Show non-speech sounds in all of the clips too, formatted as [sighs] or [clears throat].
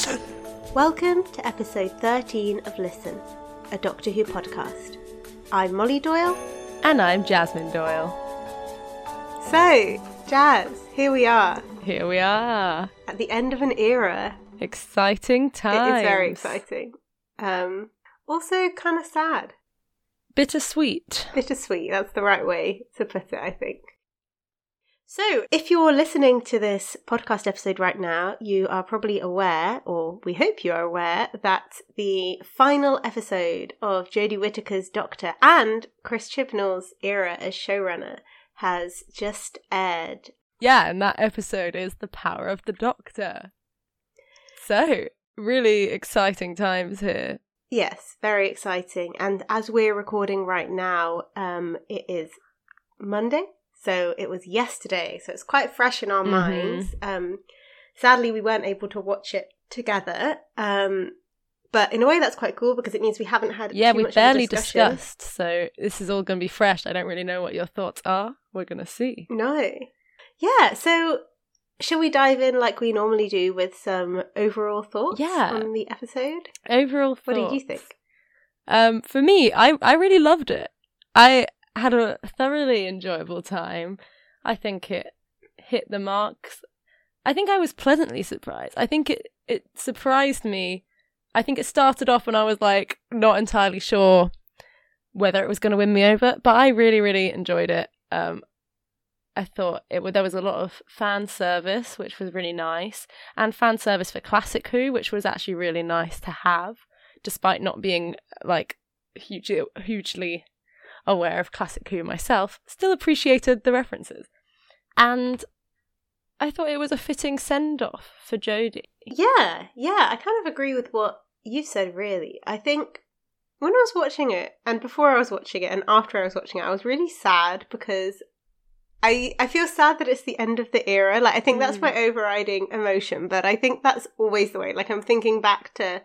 Listen. Welcome to episode 13 of Listen, a Doctor Who podcast. I'm Molly Doyle. And I'm Jasmine Doyle. So, Jazz, here we are Here we are. at the end of an era. Exciting times. It is very exciting. Um, also, kind of sad. Bittersweet. Bittersweet, that's the right way to put it, I think. So, if you're listening to this podcast episode right now, you are probably aware, or we hope you are aware, that the final episode of Jodie Whittaker's Doctor and Chris Chibnall's era as showrunner has just aired. Yeah, and that episode is The Power of the Doctor. So, really exciting times here. Yes, very exciting. And as we're recording right now, um, it is Monday. So it was yesterday. So it's quite fresh in our Mhm. minds. Um, sadly, we weren't able to watch it together. Um, but in a way, that's quite cool because it means we haven't had Yeah, too we much of a barely discussed, so this is all going to be fresh. I don't really know what your thoughts are. We're going to see. No. Yeah. So shall we dive in like we normally do with some overall thoughts Yeah. on the episode? Overall What thoughts. do you think? Um, for me, I I really loved it. I had a thoroughly enjoyable time. I think it hit the marks. I think I was pleasantly surprised. I think it it surprised me. I think it started off when I was like not entirely sure whether it was going to win me over, but I really really enjoyed it. Um, I thought it there was a lot of fan service, which was really nice, and fan service for Classic Who, which was actually really nice to have despite not being like hugely hugely aware of classic Who myself, still appreciated the references. And I thought it was a fitting send off for Jodie. Yeah, yeah, I kind of agree with what you said, really. I think when I was watching it, and before I was watching it, and after I was watching it, I was really sad because I I feel sad that it's the end of the era. Like, I think that's Mm. my overriding emotion, but I think that's always the way. Like, I'm thinking back to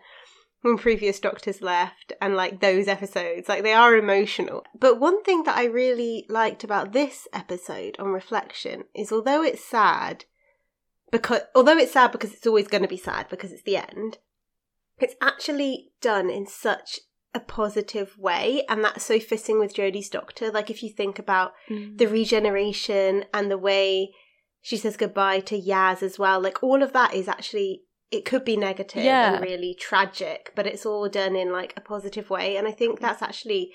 when previous doctors left and like those episodes. Like they are emotional. But one thing that i really liked about this episode on reflection is although it's sad because although it's sad because it's always going to be sad because it's the end it's actually done in such a positive way and that's so fitting with jodie's doctor. Like if you think about mm. the regeneration and the way she says goodbye to yaz as well like all of that is actually it could be negative Yeah. and really tragic but it's all done in like a positive way and i think that's actually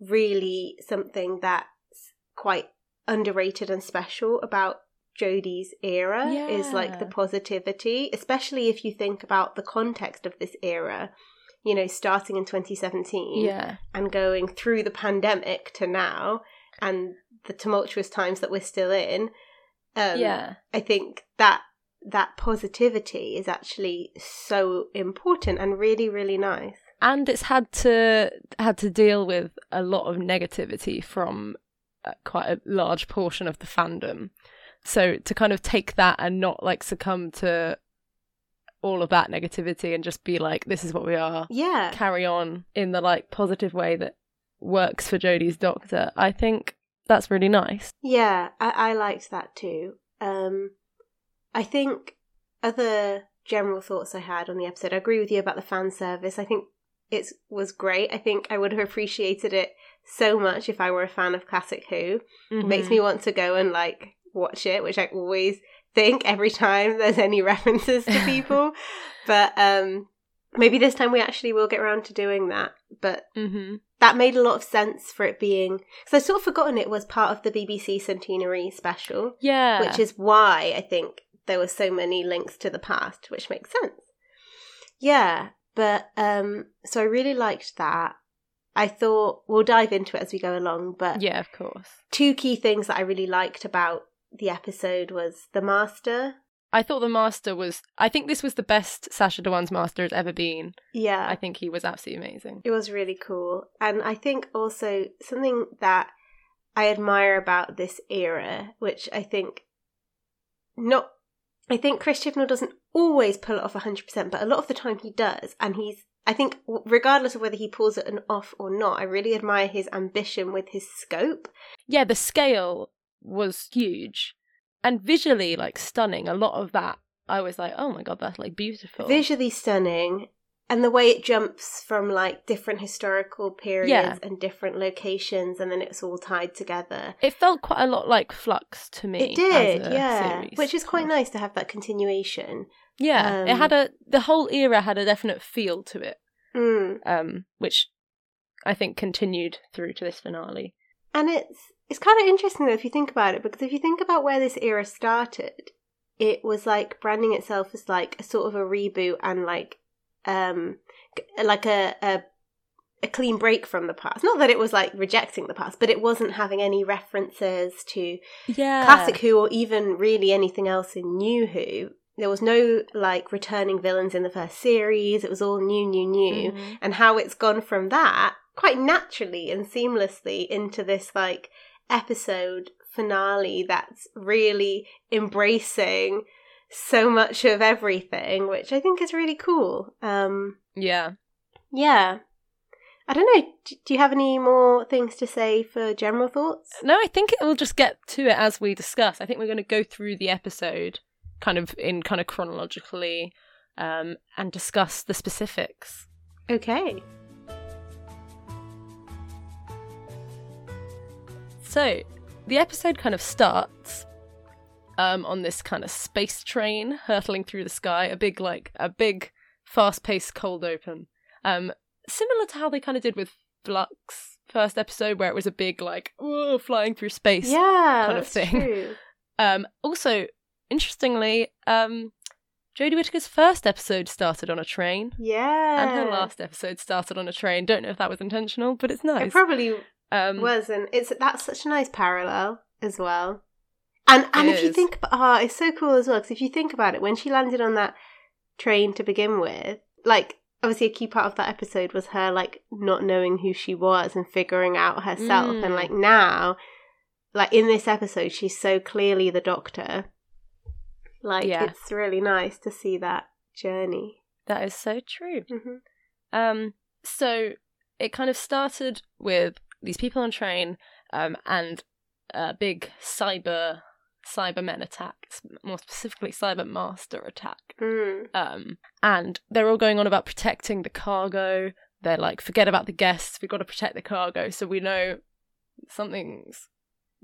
really something that's quite underrated and special about Jodie's era is like the positivity, especially if you think about the context of this era, you know, starting in 2017 yeah. and going through the pandemic to now and the tumultuous times that we're still in. Um, yeah. I think that that positivity is actually so important and really, really nice. And it's had to had to deal with a lot of negativity from uh, quite a large portion of the fandom. So to kind of take that and not like succumb to all of that negativity and just be like, this is what we are, Yeah. carry on in the like positive way that works for Jodie's doctor, I think that's really nice. Yeah, I, I liked that too. Um, I think other general thoughts I had on the episode, I agree with you about the fan service. I think it was great. I think I would have appreciated it so much if I were a fan of Classic Who. It makes me want to go and like watch it, which I always think every time there's any [laughs] references to people. [laughs] but um, maybe this time we actually will get around to doing that. But hmm that made a lot of sense for it being because I sort of forgotten it was part of the BBC centenary special, Yeah. which is why I think there were so many links to the past, which makes sense. Yeah, but um, so I really liked that. I thought we'll dive into it as we go along, but yeah, of course. two key things that I really liked about the episode was the master. I thought the master was. I think this was the best Sacha Dhawan's master has ever been. Yeah, I think he was absolutely amazing. It was really cool. And I think also something that I admire about this era, which I think not I think Chris Chibnall doesn't always pull it off 100%, but a lot of the time he does. And he's, I think, regardless of whether he pulls it off or not, I really admire his ambition with his scope. Yeah, the scale was huge and visually like stunning. A lot of that I was like, oh my god, that's like beautiful. Visually stunning. And the way it jumps from like different historical periods Yeah. and different locations, and then it's all tied together. it felt quite a lot like Flux to me. It did, yeah. series. Which is quite nice to have that continuation. Yeah, it Um, had a the whole era had a definite feel to it, Mm. um, which I think continued through to this finale. And it's it's kind of interesting though if you think about it, because if you think about where this era started, it was like branding itself as like a sort of a reboot and like um like a a, a clean break from the past. Not that it was like rejecting the past, but it wasn't having any references to Yeah, classic Who or even really anything else in New Who. There was no like returning villains in the first series. It was all new, new, new Mhm. and how it's gone from that quite naturally and seamlessly into this like episode finale that's really embracing so much of everything which i think is really cool. Um Yeah, yeah. I don't know do you have any more things to say for general thoughts? No, I think it will just get to it as we discuss. I think we're going to go through the episode kind of in kind of chronologically um, and discuss the specifics. okay. So, the episode kind of starts um, on this kind of space train hurtling through the sky, a big, like, a big, fast paced cold open. Um, similar to how they kind of did with Flux first episode, where it was a big, like, whoa, flying through space. yeah kind of thing. true. [laughs] Um, also, interestingly, um, Jodie Whittaker's first episode started on a train. yeah And her last episode started on a train. Don't know if that was intentional, but it's nice. it probably um, was and it's that's such a nice parallel as well and and It if you think about oh it's so cool as well because if you think about it when she landed on that train to begin with like obviously a key part of that episode was her like not knowing who she was and figuring out herself Mm. and like now like in this episode she's so clearly the doctor like Yeah. it's really nice to see that journey that is so true. hmm Um, so it kind of started with these people on train, um, and a big cyber Cybermen attack, more specifically Cyber Master attack. mm. Um, and they're all going on about protecting the cargo. They're like, forget about the guests. We've got to protect the cargo. So we know something's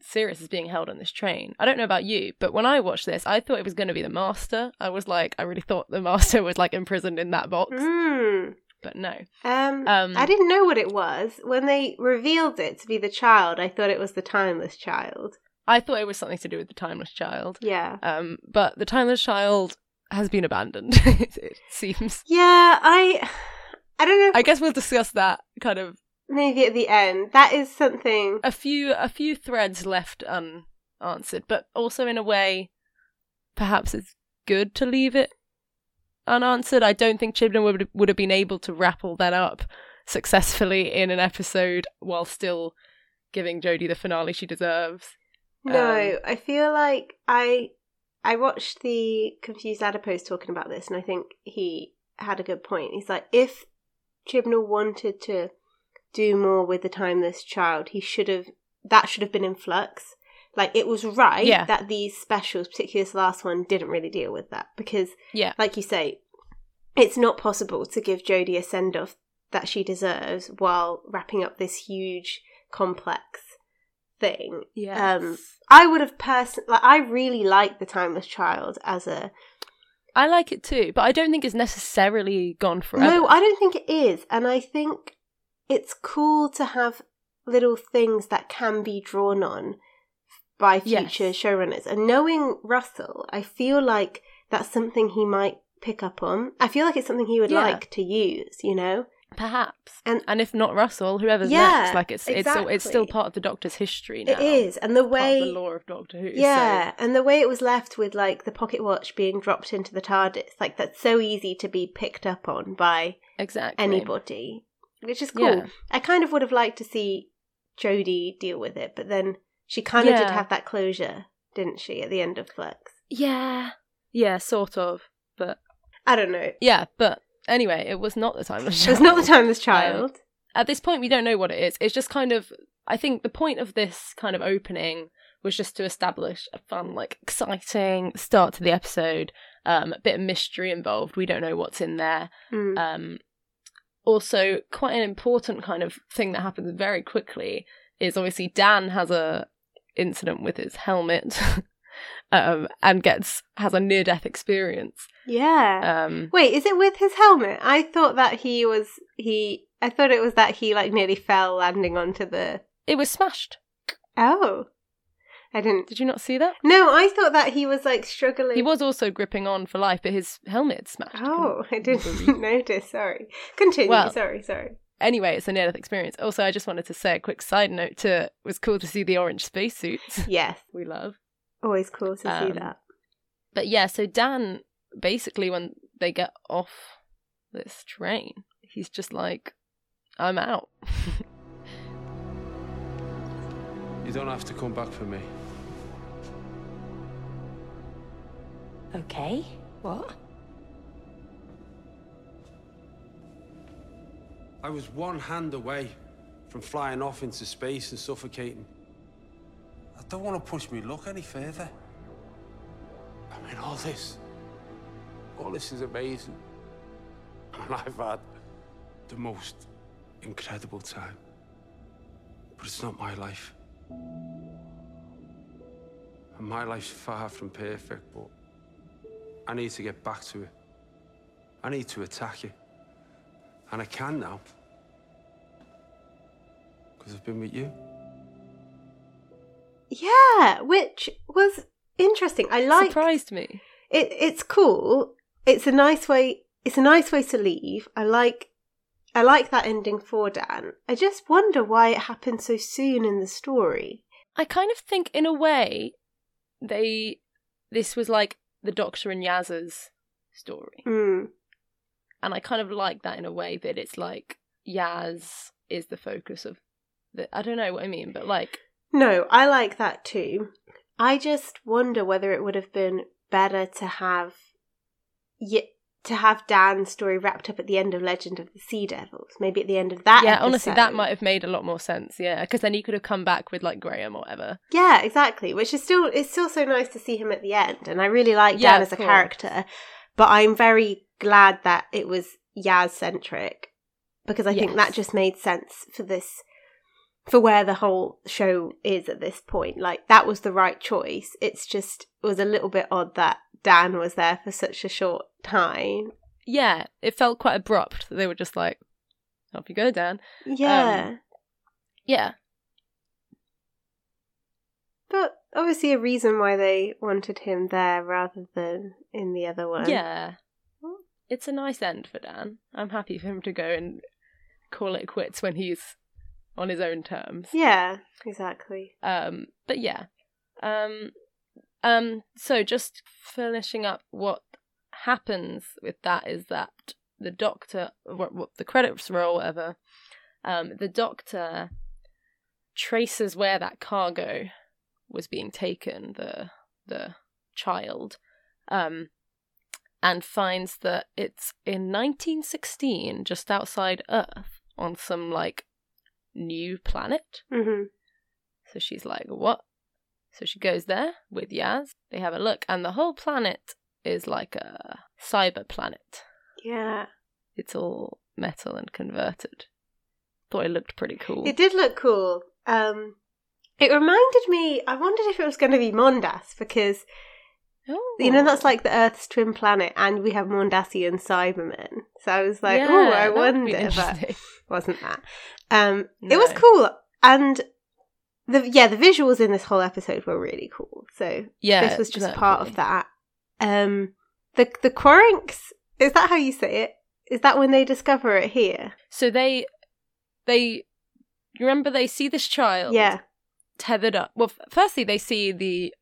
serious is being held on this train. I don't know about you, but when I watched this, I thought it was going to be the master. I was like, I really thought the [laughs] master was like imprisoned in that box, Mm. but no. Um, Um, I didn't know what it was. When they revealed it to be the child, I thought it was the timeless child. I thought it was something to do with the timeless child. Yeah. Um, but the timeless child has been abandoned. [laughs] it, seems. Yeah, I I don't know I guess we'll discuss that kind of maybe at the end. That is something a few a few threads left unanswered, but also in a way, perhaps it's good to leave it unanswered. I don't think Chibnall would would have been able to wrap all that up successfully in an episode while still giving Jodie the finale she deserves. No, Um, I feel like I I watched the confused adipose talking about this and I think he had a good point. He's like if Chibnall wanted to do more with the timeless child, he should have that should have been in flux. Like it was right Yeah. that these specials, particularly this last one, didn't really deal with that because Yeah. like you say, it's not possible to give Jodie a send off that she deserves while wrapping up this huge, complex thing. Yeah. Um, I would have personally, like I really like the Timeless Child as a I like it too, but I don't think it's necessarily gone forever. no, I don't think it is, and I think it's cool to have little things that can be drawn on by Yes. future showrunners. And knowing Russell, I feel like that's something he might pick up on. I feel like it's something he would Yeah. like to use, you know. Perhaps. And- And if not Russell, whoever's Yeah, next, like it's it's still, it's still part of the Doctor's history now. It is, and the way of the lore of Doctor Who. Yeah, and the way it was left with like the pocket watch being dropped into the TARDIS, like that's so easy to be picked up on by exactly. anybody, which is cool. Yeah. I kind of would have liked to see Jodie deal with it, but then she kind of did have that closure, didn't she, at the end of Flux? Yeah. Yeah, sort of. But I don't know. yeah, but anyway, it was not the timeless child. It was not the timeless child. At this point, we don't know what it is. It's just kind of. I think the point of this kind of opening was just to establish a fun, like exciting start to the episode, Um, a bit of mystery involved. We don't know what's in there. Mm. Um, also, quite an important kind of thing that happens very quickly is obviously Dan has a incident with his helmet, [laughs] um, and gets has a near death experience. yeah. Um, Wait, is it with his helmet? I thought that he was he. I thought it was that he like nearly fell landing onto the. it was smashed. Oh, I didn't. Did you not see that? No, I thought that he was like struggling. He was also gripping on for life, but his helmet had smashed. Oh, I didn't [laughs] [laughs] notice. Sorry. Continue. Well- sorry. Sorry. Anyway, it's a near death experience. Also, I just wanted to say a quick side note to it was cool to see the orange spacesuits. Yes. [laughs] we love. Always cool to see Um, that. But yeah, so Dan basically when they get off this train, he's just like, I'm out. [laughs] You don't have to come back for me. Okay. What? I was one hand away from flying off into space and suffocating. I don't want to push me luck any further. I mean, all this, all this is amazing. And I've had the most incredible time. But it's not my life. And my life's far from perfect, but I need to get back to it. I need to attack it. And I can now. Because I've been with you. Yeah, which was interesting. I like Surprised me. it. It's cool. It's a nice way. It's a nice way to leave. I like. I like that ending for Dan. I just wonder why it happened so soon in the story. I kind of think, in a way, they this was like the Doctor and Yaz's story, Hmm. and I kind of like that in a way that it's like Yaz is the focus of the. I don't know what I mean, but like No, I like that too. I just wonder whether it would have been better to have y- to have Dan's story wrapped up at the end of Legend of the Sea Devils. Maybe at the end of that. yeah, honestly, that might have made a lot more sense. Yeah, because then he could have come back with like Graham or whatever. Yeah, exactly. Which is still it's still so nice to see him at the end, and I really like Yeah, Dan as a course. character. But I'm very glad that it was Yaz centric because I think that just made sense for this for where the whole show is at this point. Like that was the right choice. It's just it was a little bit odd that Dan was there for such a short time. Yeah, it felt quite abrupt. They were just like, "Off you go, Dan." Yeah. Um, yeah, but obviously a reason why they wanted him there rather than in the other one. yeah. It's a nice end for Dan. I'm happy for him to go and call it quits when he's on his own terms. Yeah, exactly. Um, but yeah. Um, um, so just finishing up what happens with that is that the doctor, what, what the credits roll, whatever, um, the doctor traces where that cargo was being taken, the the child, um, and finds that it's in 1916, just outside Earth, on some like new planet. hmm So she's like, what? So she goes there with Yaz. They have a look, and the whole planet is like a cyber planet. Yeah. It's all metal and converted. Thought it looked pretty cool. It did look cool. Um, it reminded me. I wondered if it was going to be Mondas because Oh. you know that's like the Earth's twin planet, and we have Mondasian Cybermen. So I was like, Yeah, oh, I that would be wonder, but [laughs] wasn't that? Um, it was cool, and the yeah, the visuals in this whole episode were really cool. So Yeah, this was just part of that. Um, the the Qurunx is that how you say it? Is that when they discover it here? So they, they, you remember they see this child Yeah, tethered up. Well, f- firstly they see the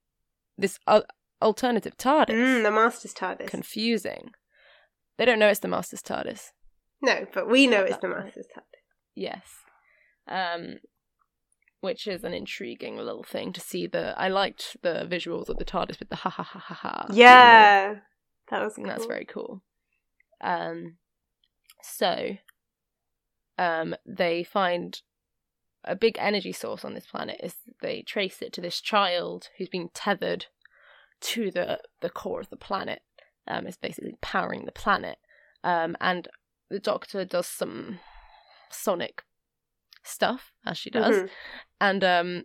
this uh, alternative TARDIS. mm, the Master's TARDIS. Confusing. They don't know it's the Master's TARDIS. no, but we know it's the point. Master's TARDIS. Yes. Um which is an intriguing little thing to see the I liked the visuals of the TARDIS with the ha ha ha ha ha. you know. Yeah, that was cool. that's very cool. Um so um they find a big energy source on this planet is they trace it to this child who's been tethered to the the core of the planet Um, it's basically powering the planet. Um, and the Doctor does some sonic stuff, as she does, Mhm. and um,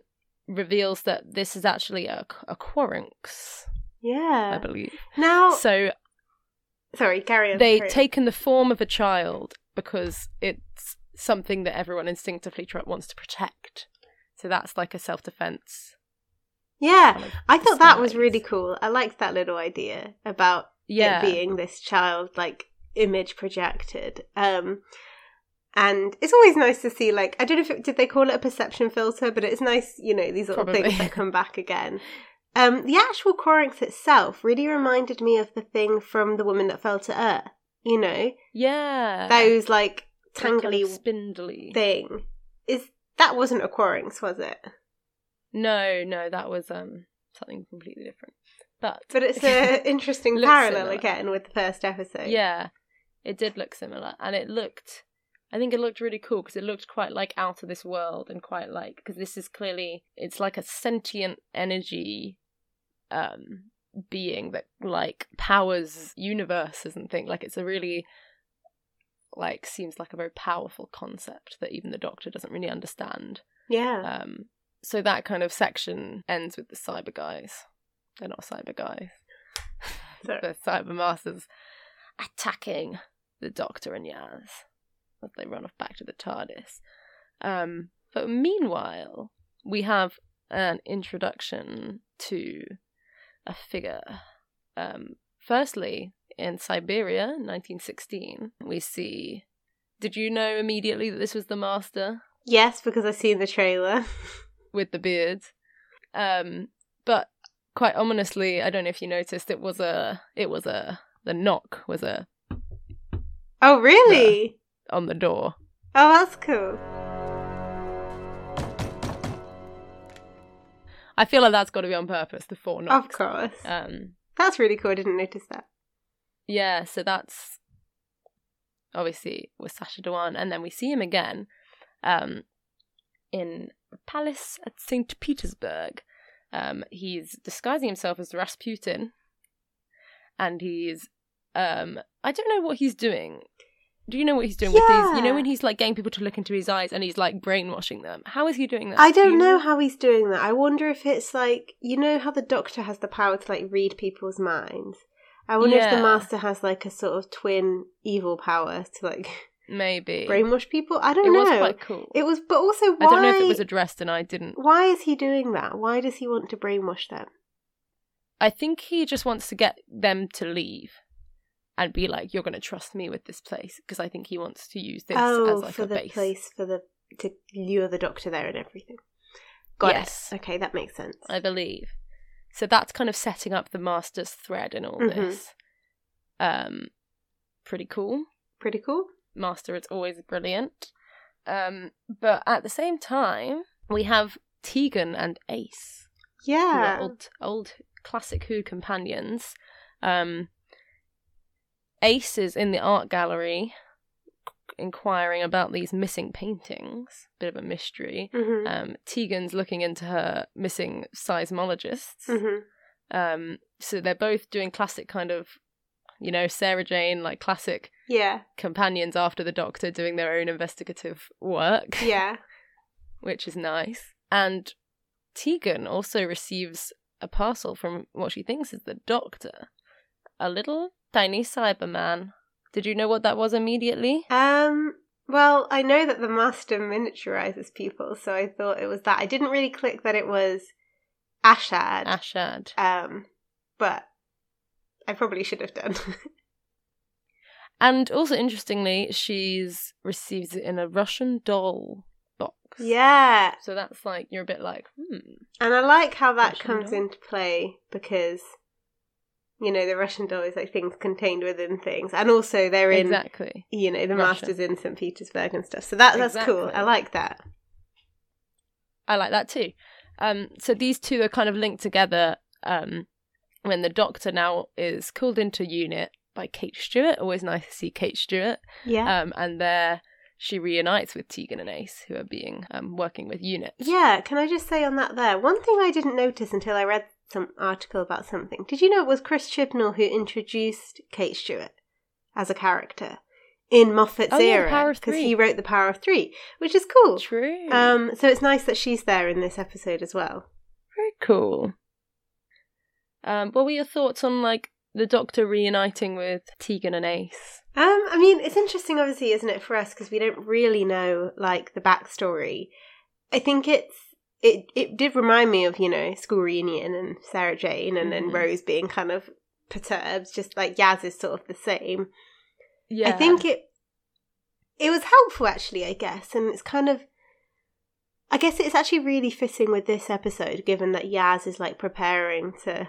reveals that this is actually a, a Qurunx, Yeah, I believe. Now, So sorry, carry on. they taken the form of a child because it's something that everyone instinctively wants to protect. So that's like a self defense. Yeah, I thought that was really cool. I liked that little idea about Yeah, it being this child like image projected. Um and it's always nice to see like I don't know if it, did they call it a perception filter, but it's nice, you know, these little Probably. things that come back again. Um the actual Qurunx itself really reminded me of the thing from the woman that fell to earth, you know? yeah. Those like Kind of tangly spindly. thing. Is that wasn't a Qurunx, was it? No, no, that was um something completely different. But But it's [laughs] an interesting parallel similar. again with the first episode. yeah, it did look similar, and it looked. I think it looked really cool because it looked quite like out of this world and quite like because this is clearly it's like a sentient energy um being that like powers universes and things like it's a really like seems like a very powerful concept that even the doctor doesn't really understand Yeah. um so that kind of section ends with the cyber guys. They're not cyber guys. [laughs] The cyber masters attacking the doctor and yaz as they run off back to the tardis. Um but meanwhile we have an introduction to a figure. Um firstly in siberia 1916 we see did you know immediately that this was the master? Yes, because I've seen the trailer. [laughs] with the beard. Um, but quite ominously, I don't know if you noticed, it was a, it was a, the knock was a Oh, really? on the door. Oh, that's cool. I feel like that's got to be on purpose. The four knocks. Of course. Um, That's really cool. I didn't notice that. yeah. So that's obviously with Sacha Dhawan, and then we see him again, um, in palace at Saint Petersburg. Um, he's disguising himself as Rasputin, and he's, um, I don't know what he's doing. Do you know what he's doing with these? You know when he's like getting people to look into his eyes and he's like brainwashing them. How is he doing that? I Do you don't know how he's doing that. I wonder if it's like you know how the doctor has the power to like read people's minds. I wonder if the master has like a sort of twin evil power to like [laughs] Maybe brainwash people. I don't it know. was quite cool. It was, but also why? I don't know if it was addressed, and I didn't. Why is he doing that? Why does he want to brainwash them? I think he just wants to get them to leave and be like, "You're going to trust me with this place," because I think he wants to use this oh, as like for a the base. place for the to lure the doctor there and everything. Got Yes. it. Okay, that makes sense. I believe. So that's kind of setting up the master's thread and all Mhm. this. Um, pretty cool. Pretty cool. Master is always brilliant. Um, but at the same time, we have Tegan and Ace. Yeah. old old classic Who companions. Um, Ace is in the art gallery inquiring about these missing paintings. Bit of a mystery. hmm Um, Tegan's looking into her missing seismologists. hmm Um, so they're both doing classic kind of, you know, Sarah Jane, like classic Yeah. companions after the Doctor doing their own investigative work [laughs] Yeah. which is nice. And Tegan also receives a parcel from what she thinks is the doctor. A little tiny Cyberman. Did you know what that was immediately? Um. Well, I know that the master miniaturizes people, so I thought it was that. I didn't really click that it was Ashad. Ashad. Um, but I probably should have done. [laughs] And also interestingly, she's receives it in a Russian doll box. yeah, So that's like you're a bit like, hmm. and I like how that Russian comes doll. into play because you know the Russian doll is like things contained within things, and also they're in Exactly. you know the Russia. master's in St Petersburg and stuff. So that that's cool. I like that. I like that too. Um, so these two are kind of linked together um, when the Doctor now is called into unit by Kate Stewart. Always nice to see Kate Stewart. Yeah. Um, and there she reunites with Tegan and Ace, who are being um, working with unit. Yeah, can I just say on that there? One thing I didn't notice until I read some article about something. Did you know it was Chris Chibnall who introduced Kate Stewart as a character in Moffat's Oh, era because he wrote The Power of Three, which is cool. True. Um, so it's nice that she's there in this episode as well. Very cool. Um, what were your thoughts on like the Doctor reuniting with Tegan and Ace? Um, I mean, it's interesting, obviously, isn't it, for us because we don't really know like the backstory. I think it's it it did remind me of you know school reunion and Sarah Jane and then Mhm. Rose being kind of perturbed, just like Yaz is sort of the same. Yeah, I think it it was helpful actually, I guess, and it's kind of I guess it's actually really fitting with this episode, given that Yaz is like preparing to.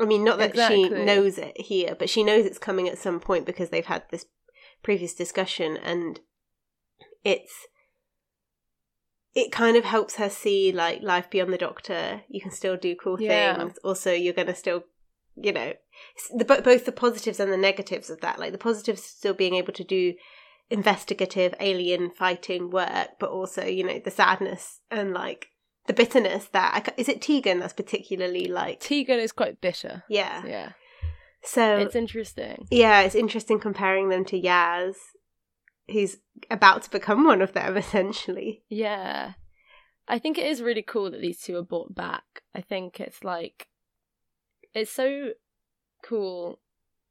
I mean, not that she knows it here, but she knows it's coming at some point because they've had this previous discussion, and it's it kind of helps her see like life beyond the doctor. You can still do cool Yeah. things. Also, you're going to still, you know, the, both the positives and the negatives of that. Like the positives, still being able to do investigative alien fighting work, but also, you know, the sadness and like the bitterness that is it Tegan that's particularly like, Tegan is quite bitter. yeah. Yeah, So it's interesting. yeah, it's interesting comparing them to Yaz, who's about to become one of them [laughs] essentially. Yeah. I think it is really cool that these two are brought back. I think it's like it's so cool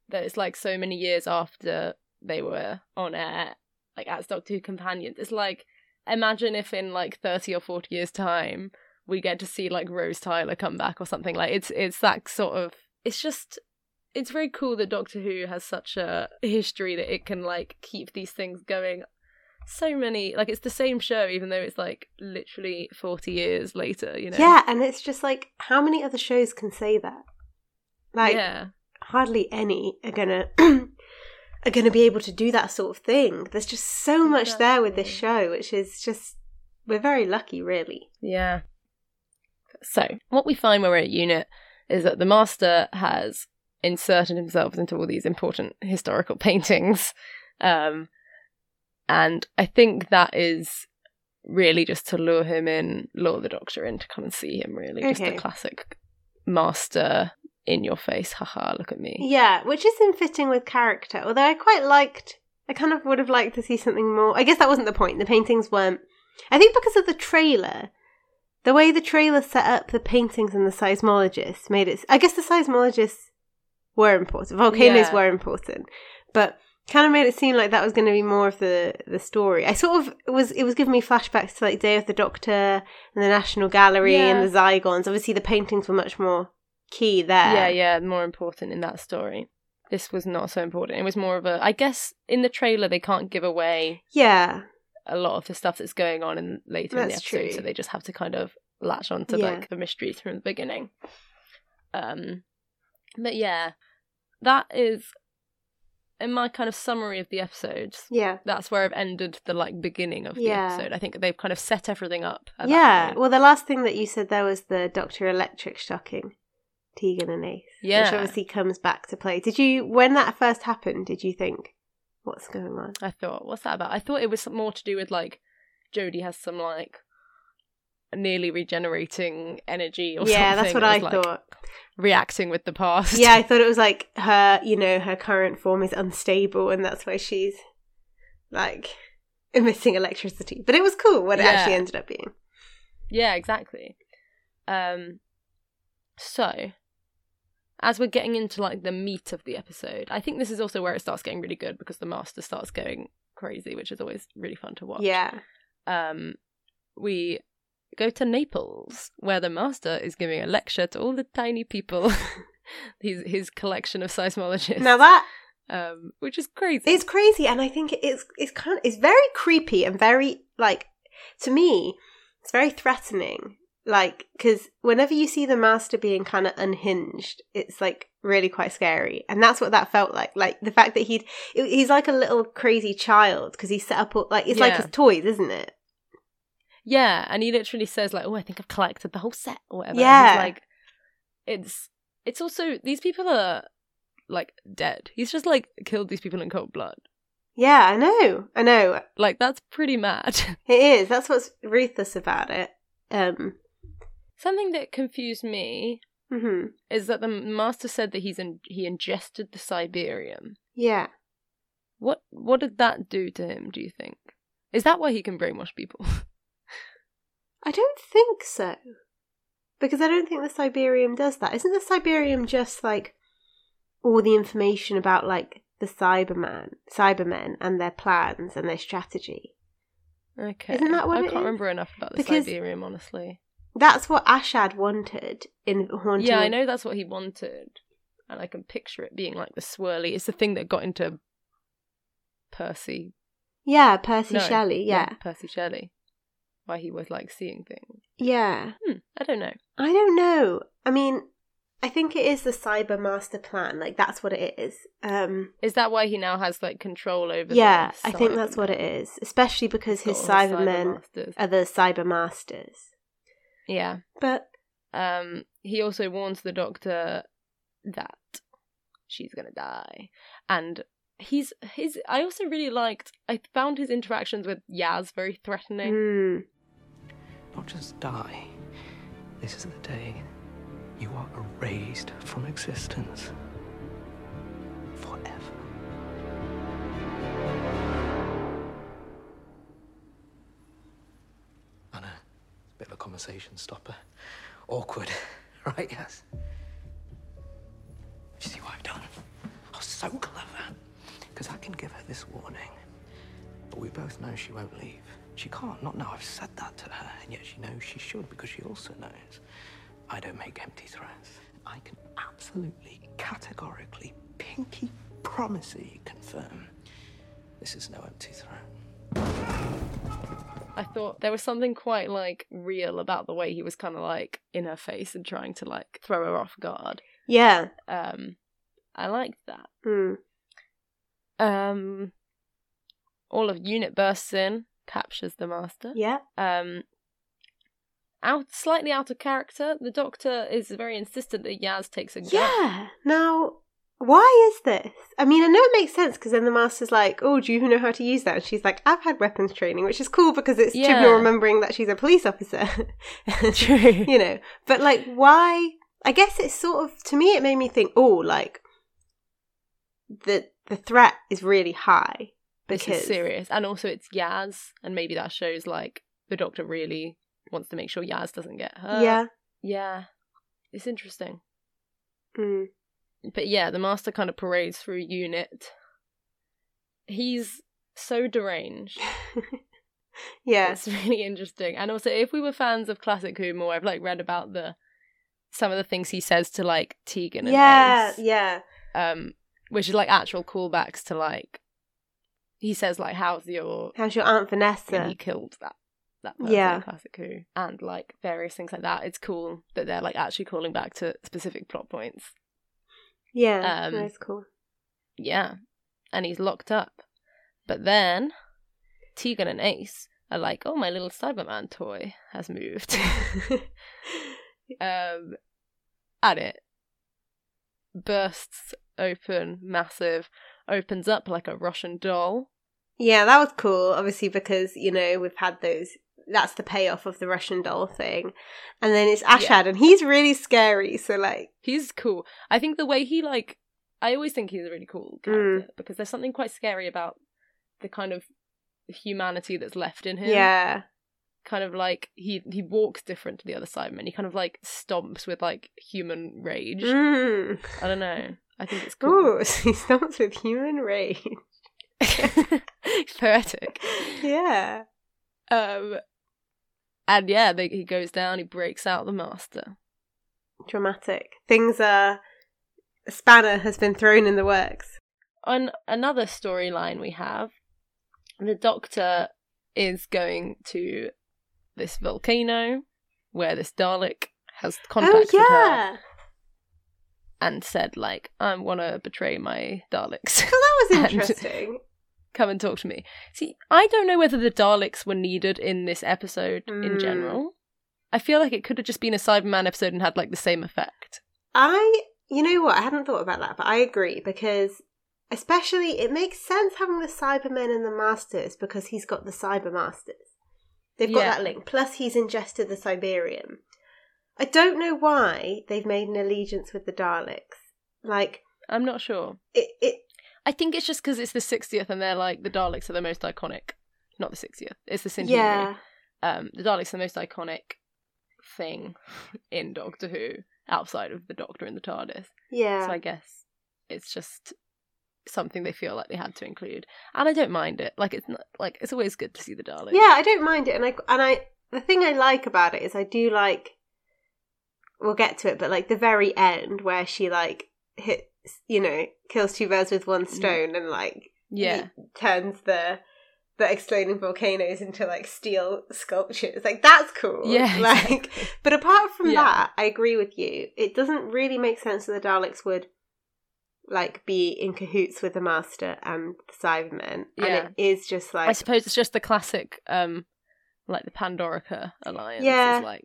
that it's like so many years after they were on air, like as Doctor Who companions. It's like imagine if in like thirty or forty years time we get to see like Rose Tyler come back or something. Like it's it's that sort of it's just it's very cool that Doctor Who has such a history that it can like keep these things going so many like it's the same show even though it's like literally 40 years later you know Yeah, and it's just like how many other shows can say that? Like yeah hardly any are gonna [clears throat] are gonna be able to do that sort of thing. There's just so much there with this show, which is just we're very lucky, really. yeah so what we find when we're at unit is that the master has inserted himself into all these important historical [laughs] paintings um and i think that is really just to lure him in lure the doctor in to come and see him really just Okay. the classic master in your face haha look at me Yeah, which isn't fitting with character. Although I quite liked, I kind of would have liked to see something more. I guess that wasn't the point. The paintings weren't. I think because of the trailer, the way the trailer set up the paintings and the seismologists made it. I guess the seismologists were important. Volcanoes Yeah. were important, but kind of made it seem like that was going to be more of the the story. I sort of it was it was giving me flashbacks to like Day of the Doctor and the National Gallery and the Zygons. Obviously, the paintings were much more key there. Yeah, yeah, more important in that story. This was not so important. It was more of a. I guess in the trailer they can't give away yeah. a lot of the stuff that's going on in later in the episode, true. so they just have to kind of latch on to Yeah. like the mysteries from the beginning. Um, but yeah, that is in my kind of summary of the episodes. Yeah. That's where I've ended the like beginning of the Yeah. episode. I think they've kind of set everything up. Yeah. Well, the last thing that you said there was the Doctor Electric shocking Tegan and Ace. Which Yeah. obviously comes back to play. Did you, when that first happened, did you think, what's going on? I thought, what's that about? I thought it was more to do with like Jodie has some like nearly regenerating energy or yeah, something. that's what I like, thought. Reacting with the past. Yeah, I [laughs] thought it was like her, you know, her current form is unstable and that's why she's like [laughs] emitting electricity. But it was cool what it actually ended up being. Yeah, exactly. Um so as we're getting into like the meat of the episode, I think this is also where it starts getting really good because the master starts going crazy, which is always really fun to watch. Yeah. Um we go to Naples, where the master is giving a lecture to all the tiny people. [laughs] his his collection of seismologists. Now that um, which is crazy. It's crazy, and I think it's it's kind of it's very creepy and very like to me, it's very threatening. Like because whenever you see the master being kind of unhinged, it's like really quite scary, and that's what that felt like. Like the fact that he'd it- he's like a little crazy child because he set up all, like it's like his toys, isn't it? Yeah, and he literally says like, "Oh, I think I've collected the whole set or whatever." Yeah. like it's it's also these people are like dead. He's just like killed these people in cold blood. Yeah, I know, I know. Like that's pretty mad. [laughs] It is. That's what's ruthless about it. Um, Something that confused me hmm is that the master said that he's in, he ingested the Cyberium. Yeah. What what did that do to him? Do you think? Is that why he can brainwash people? [laughs] I don't think so. Because I don't think the Cyberium does that. Isn't the Cyberium just like all the information about like the Cyberman, Cybermen and their plans and their strategy? okay, Isn't that what I can't is? remember enough about the Because- Cyberium, honestly. That's what Ashad wanted in Haunting. Yeah, I know that's what he wanted, and I can picture it being like the swirly. It's the thing that got into Percy. Yeah, Percy No, Shelley. Yeah. Percy Shelley. Why he was like seeing things. Yeah. Hmm, I don't know. I don't know. I mean, I think it is the Cyber Master Plan. Like that's what it is. Um, Is that why he now has like control over? yeah, I think that's what it is. Especially because his Got all the Cybermen Cybermasters. are the Cyber Masters. Yeah. But Um, he also warns the doctor that she's gonna die, and he's his. I also really liked. I found his interactions with Yaz very threatening. mm, Not just die. This is the day you are erased from existence. Forever. Conversation stopper. Awkward. [laughs] Right, yes. You see what I've done? I was so clever. Because I can give her this warning. But we both know she won't leave. She can't, not now. I've said that to her, and yet she knows she should because she also knows I don't make empty threats. I can absolutely, categorically, pinky promisey confirm this is no empty threat. I thought there was something quite like real about the way he was kind of like in her face and trying to like throw her off guard. yeah. Um, I liked that. Mm. Um, all of unit bursts in, captures the master. Yeah. Um, out slightly out of character. The doctor is very insistent that Yaz takes a gun. Yeah. Now, why is this? I mean, I know it makes sense because then the master's like, "Oh, do you know how to use that?" And she's like, "I've had weapons training," which is cool because it's Yeah. Chibnall remembering that she's a police officer. [laughs] True. you know, but like, why? I guess it's sort of to me. It made me think, oh, like the the threat is really high This because is serious, and also it's Yaz, and maybe that shows like the doctor really wants to make sure Yaz doesn't get hurt. yeah. yeah, it's interesting. Mm. But yeah, the master kind of parades through unit. He's so deranged. [laughs] yeah. It's really interesting. And also, if we were fans of classic Who, humor, I've like read about the some of the things he says to like Tegan and Yeah. Ace, Yeah. um, which is like actual callbacks to like he says like, "How's your?" How's your aunt And Vanessa? he killed that that Yeah. in classic Who, and like various things like that. It's cool that they're like actually calling back to specific plot points. Yeah. Um, that's cool. Yeah, and he's locked up. But then Tegan and Ace are like, "Oh, my little Cyberman toy has moved." [laughs] um, and it bursts open, massive, opens up like a Russian doll. Yeah, that was cool, obviously, because, you know, we've had those. That's the payoff of the Russian doll thing. And then it's Ashad, and he's really scary. So, like, He's cool. I think the way he like, I always think he's a really cool character because there's something quite scary about the kind of humanity that's left in him. yeah. kind of like he he walks different to the other side Cybermen. He kind of like stomps with like human rage. Mm. I don't know. I think it's cool. Ooh, so [laughs] he stomps with human rage. [laughs] Poetic. [laughs] Yeah. Um, and yeah, they, he goes down. He breaks out the master. Dramatic. Things are. A spanner has been thrown in the works. On another storyline we have, the Doctor is going to this volcano where this Dalek has oh, contacted oh, her and said like, "I want to betray my Daleks." So that was [laughs] interesting. Come and talk to me. See, I don't know whether the Daleks were needed in this episode in Mm. general. I feel like it could have just been a Cyberman episode and had like the same effect. I, you know what, I hadn't thought about that, but I agree because, especially, it makes sense having the Cybermen and the Masters because he's got the Cyber Masters. They've got Yeah. that link. Plus, he's ingested the Cyberium. I don't know why they've made an allegiance with the Daleks. Like I'm not sure. it, it I think it's just because it's the 60th and they're like the Daleks are the most iconic. Not the 60th. It's the centenary. yeah, Um, the Daleks are the most iconic thing in Doctor Who outside of the Doctor and the TARDIS. yeah. So I guess it's just something they feel like they had to include, and I don't mind it. Like it's not like it's always good to see the Daleks. Yeah, I don't mind it, and I and I the thing I like about it is I do like. We'll get to it, but like the very end where she like hits, you know, kills two birds with one stone, and like yeah, turns the the exploding volcanoes into like steel sculptures. Like that's cool. Yeah, [laughs] Like, exactly. but apart from Yeah. that, I agree with you. It doesn't really make sense that the Daleks would like be in cahoots with the Master and the Cybermen, Yeah. and it is just like I suppose it's just the classic, um, like the Pandorica alliance. Yeah. is like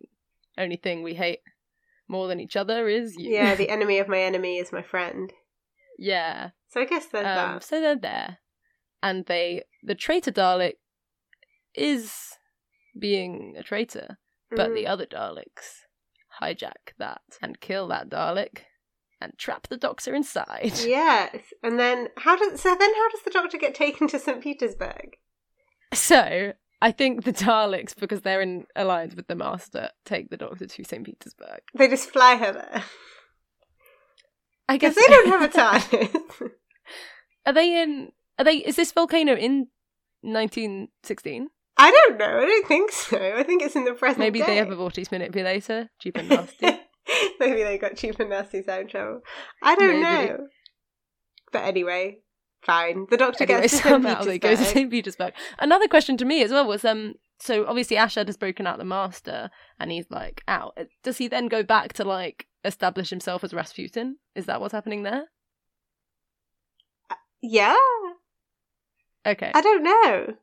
only thing we hate more than each other is you. yeah, the [laughs] enemy of my enemy is my friend. yeah. So I guess there's Um, so they're there, and they the traitor Dalek is being a traitor, but Mm. the other Daleks hijack that and kill that Dalek and trap the Doctor inside. [laughs] Yes, and then how does so then how does the Doctor get taken to St Petersburg? So I think the Daleks, because they're in alliance with the Master, take the Doctor to St. Petersburg. They just fly her there I guess they don't have a TARDIS. [laughs] Are they in? Are they? Is this volcano in 1916? I don't know. I don't think so. I think it's in the present. Maybe they have a vortex manipulator, cheap and nasty. [laughs] Maybe they got cheap and nasty sound trouble. I don't Maybe. know. But anyway, fine. The Doctor anyway, gets [laughs] to somehow St. they go to Petersburg. St. Petersburg. Another question to me as well was um. So obviously Ashad has broken out the Master, and he's like out. Does he then go back to like establish himself as Rasputin? Is that what's happening there? Yeah, Okay, I don't know.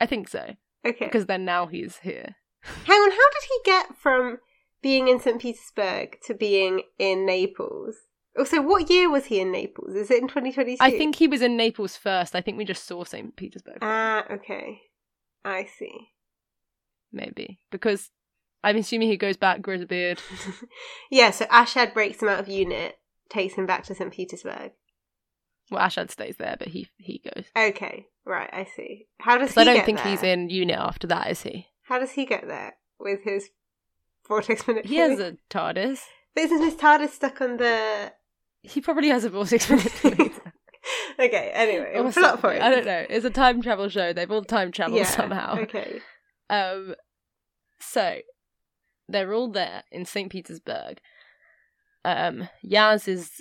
I think so Okay, because then now he's here. hang on. How did he get from being in St. Petersburg to being in Naples? Also, what year was he in Naples? Is it in 2022? I think he was in Naples first. I think we just saw St. Petersburg. Ah, okay. I see. maybe because I'm assuming he goes back, grows a beard. Yeah, so Ashad breaks him out of unit, takes him back to St. Petersburg. Well, Ashad stays there, but he he goes. Okay, right, I see. How does he I don't think there? he's in unit after that, is he? How does he get there with his vortex manipulator? He has a TARDIS. But isn't his TARDIS stuck on the? He probably has a vortex manipulator. okay. Anyway, or plot point. I don't know. It's a time travel show. They've all time traveled Yeah. somehow. Okay. Um, so they're all there in St. Petersburg. Um, Yaz is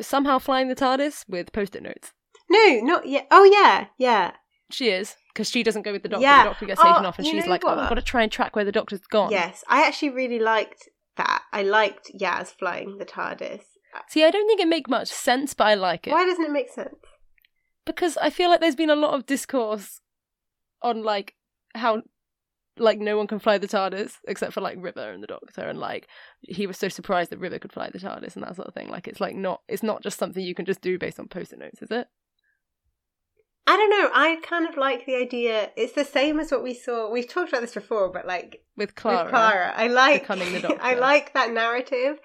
somehow flying the TARDIS with post-it notes. No, not yet. Oh yeah, yeah. She is because she doesn't go with the doctor. Yeah. The doctor gets taken Oh, off, and she's like, "Oh. I've got to try and track where the doctor's gone." Yes, I actually really liked that. I liked Yaz flying the TARDIS. See, I don't think it make much sense, but I like it Why doesn't it make sense? because I feel like there's been a lot of discourse on like how like no one can fly the TARDIS except for like River and the Doctor, and like he was so surprised that River could fly the TARDIS and that sort of thing. Like it's like not it's not just something you can just do based on post-it notes, is it? I don't know. I kind of like the idea. It's the same as what we saw. We've talked about this before, but like With Clara, with Clara, I like becoming the [laughs] Doctor. I like that narrative,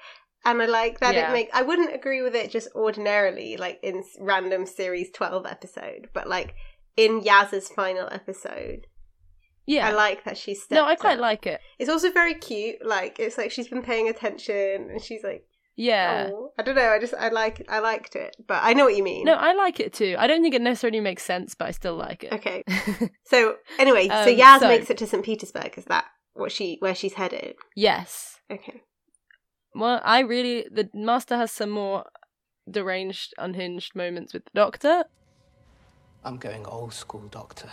and I like that Yeah. it makes. I wouldn't agree with it just ordinarily, like in random series twelve episode, but like in Yaz's final episode, yeah. I like that she's. no, I quite up. like it. It's also very cute. Like it's like she's been paying attention, and she's like, Yeah. oh, I don't know. I just I like I liked it, but I know what you mean. No, I like it too. I don't think it necessarily makes sense, but I still like it. Okay. [laughs] So anyway, so Um, Yaz so- makes it to St. Petersburg. Is that what she where she's headed? yes. Okay. Well, I really the master has some more deranged, unhinged moments with the doctor. I'm going old school, Doctor.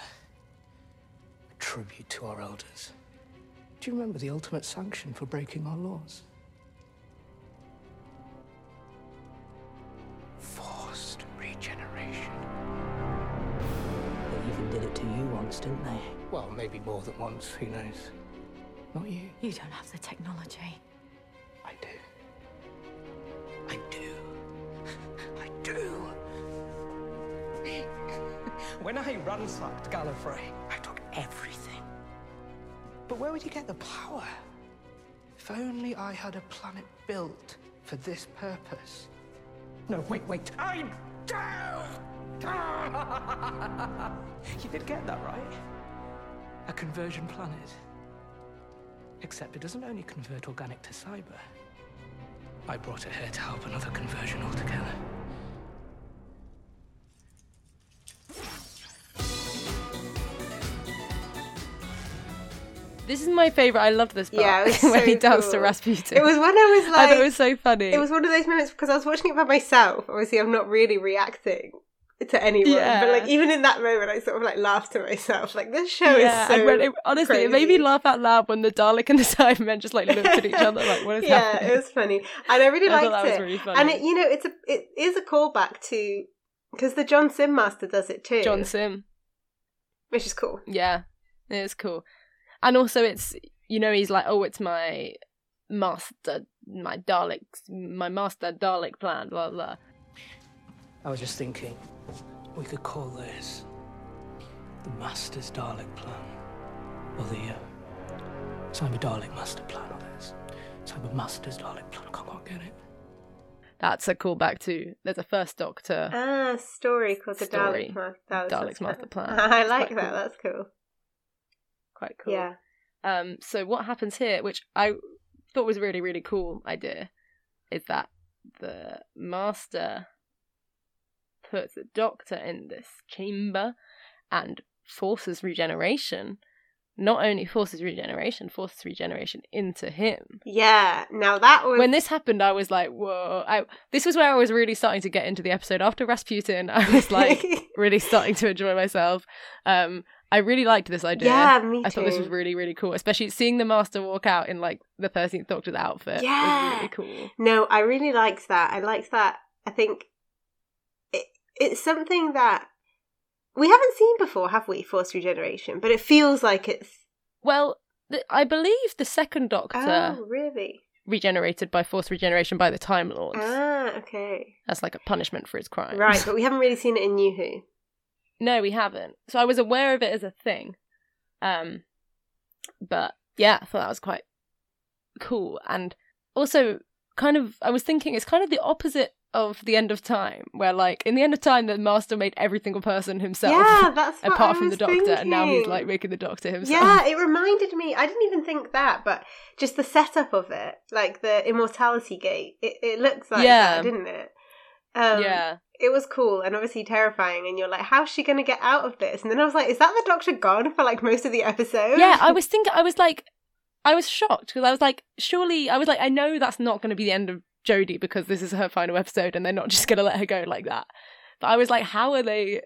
A tribute to our elders. Do you remember the ultimate sanction for breaking our laws? Forced regeneration. They even did it to you once, didn't they? Well, maybe more than once, who knows? Not you. You don't have the technology. I do. I do. [laughs] I do. [laughs] when I ransacked Gallifrey, I took everything. But where would you get the power? If only I had a planet built for this purpose. No, wait, wait. I do! [laughs] you did get that right. A conversion planet. Except it doesn't only convert organic to cyber. I brought it here to help another conversion altogether. This is my favorite. I loved this part Yeah, it was [laughs] when so he danced to. Rasputin. It was when I was like, I thought it was so funny. it was one of those moments because I was watching it by myself. Obviously, I'm not really reacting to anyone, Yeah. but like even in that moment, I sort of like laughed to myself. Like this show yeah, is so and when it, honestly, it made me laugh out loud when the Dalek and the [laughs] Cybermen just like looked at each other like, "What is that? yeah, happening?" it was funny, and I really I liked that was it. really funny. And it, you know, it's a it is a callback to because the John Sim Master does it too, John Sim. which is cool. Yeah, it was cool. And also, it's you know, he's like, "Oh, it's my master, my Dalek, my master Dalek plan." Blah blah. I was just thinking, we could call this the Master's Dalek Plan. Or the uh, Cyber Dalek Master Plan, or this. Cyber Master's Dalek Plan. I can't quite get it. That's a callback to. There's a first Doctor. Ah, story called the Story. Dalek Master. That Dalek's Master. Plan. [laughs] I like that. cool. That's cool. Quite cool. Yeah. Um, so what happens here, which I thought was a really, really cool idea, is that the master puts the doctor in this chamber and forces regeneration. Not only forces regeneration, forces regeneration into him. Yeah. Now that was When this happened, I was like, "Whoa!" I, this was where I was really starting to get into the episode. After Rasputin, [laughs] I was like, [laughs] really starting to enjoy myself. Um, I really liked this idea. yeah, me too. I thought this was really, really cool, especially seeing the Master walk out in like the Thirteenth Doctor's outfit. Yeah. was really cool. No, I really liked that. I liked that. I think it's something that we haven't seen before, have we? Force regeneration, but it feels like it's. Well, th- I believe the second Doctor Oh, really? regenerated by force regeneration by the Time Lords. Ah, okay. That's like a punishment for his crime. Right, but we [laughs] haven't really seen it in New Who. No, we haven't. So I was aware of it as a thing. Um, but yeah, I thought that was quite cool. And also, kind of, I was thinking it's kind of the opposite of the end of time, where like in the end of time, the master made every single person himself. Yeah, that's apart from the doctor, and now he's thinking. like making the doctor himself. Yeah, it reminded me. I didn't even think that, but just the setup of it, like the immortality gate, it, it looks like Yeah. that, didn't it? Um, yeah. It was cool and obviously terrifying, and you're like, how's she going to get out of this? And then I was like, is that the doctor gone for like most of the episode? yeah, I [laughs] was thinking, I was like, I was shocked because I was like, surely, I was like, I know that's not going to be the end of Jodie because this is her final episode and they're not just going to let her go like that. But I was like, how are they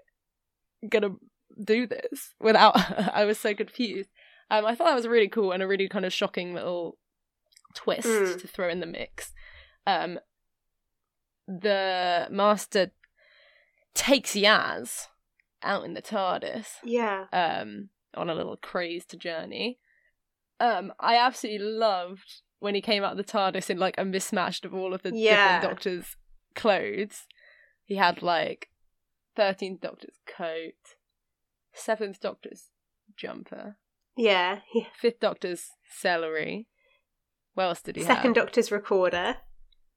going to do this without [laughs] her? I was so confused. Um, I thought that was really cool and a really kind of shocking little twist Mm. to throw in the mix. Um, the master takes Yaz out in the TARDIS yeah. um, on a little crazed journey. Um, I absolutely loved when he came out of the TARDIS in like a mismatched of all of the Yeah. different Doctor's clothes. He had like thirteenth Doctor's coat, seventh Doctor's jumper, Yeah. yeah. fifth Doctor's celery. What else did he Second have? Doctor's recorder.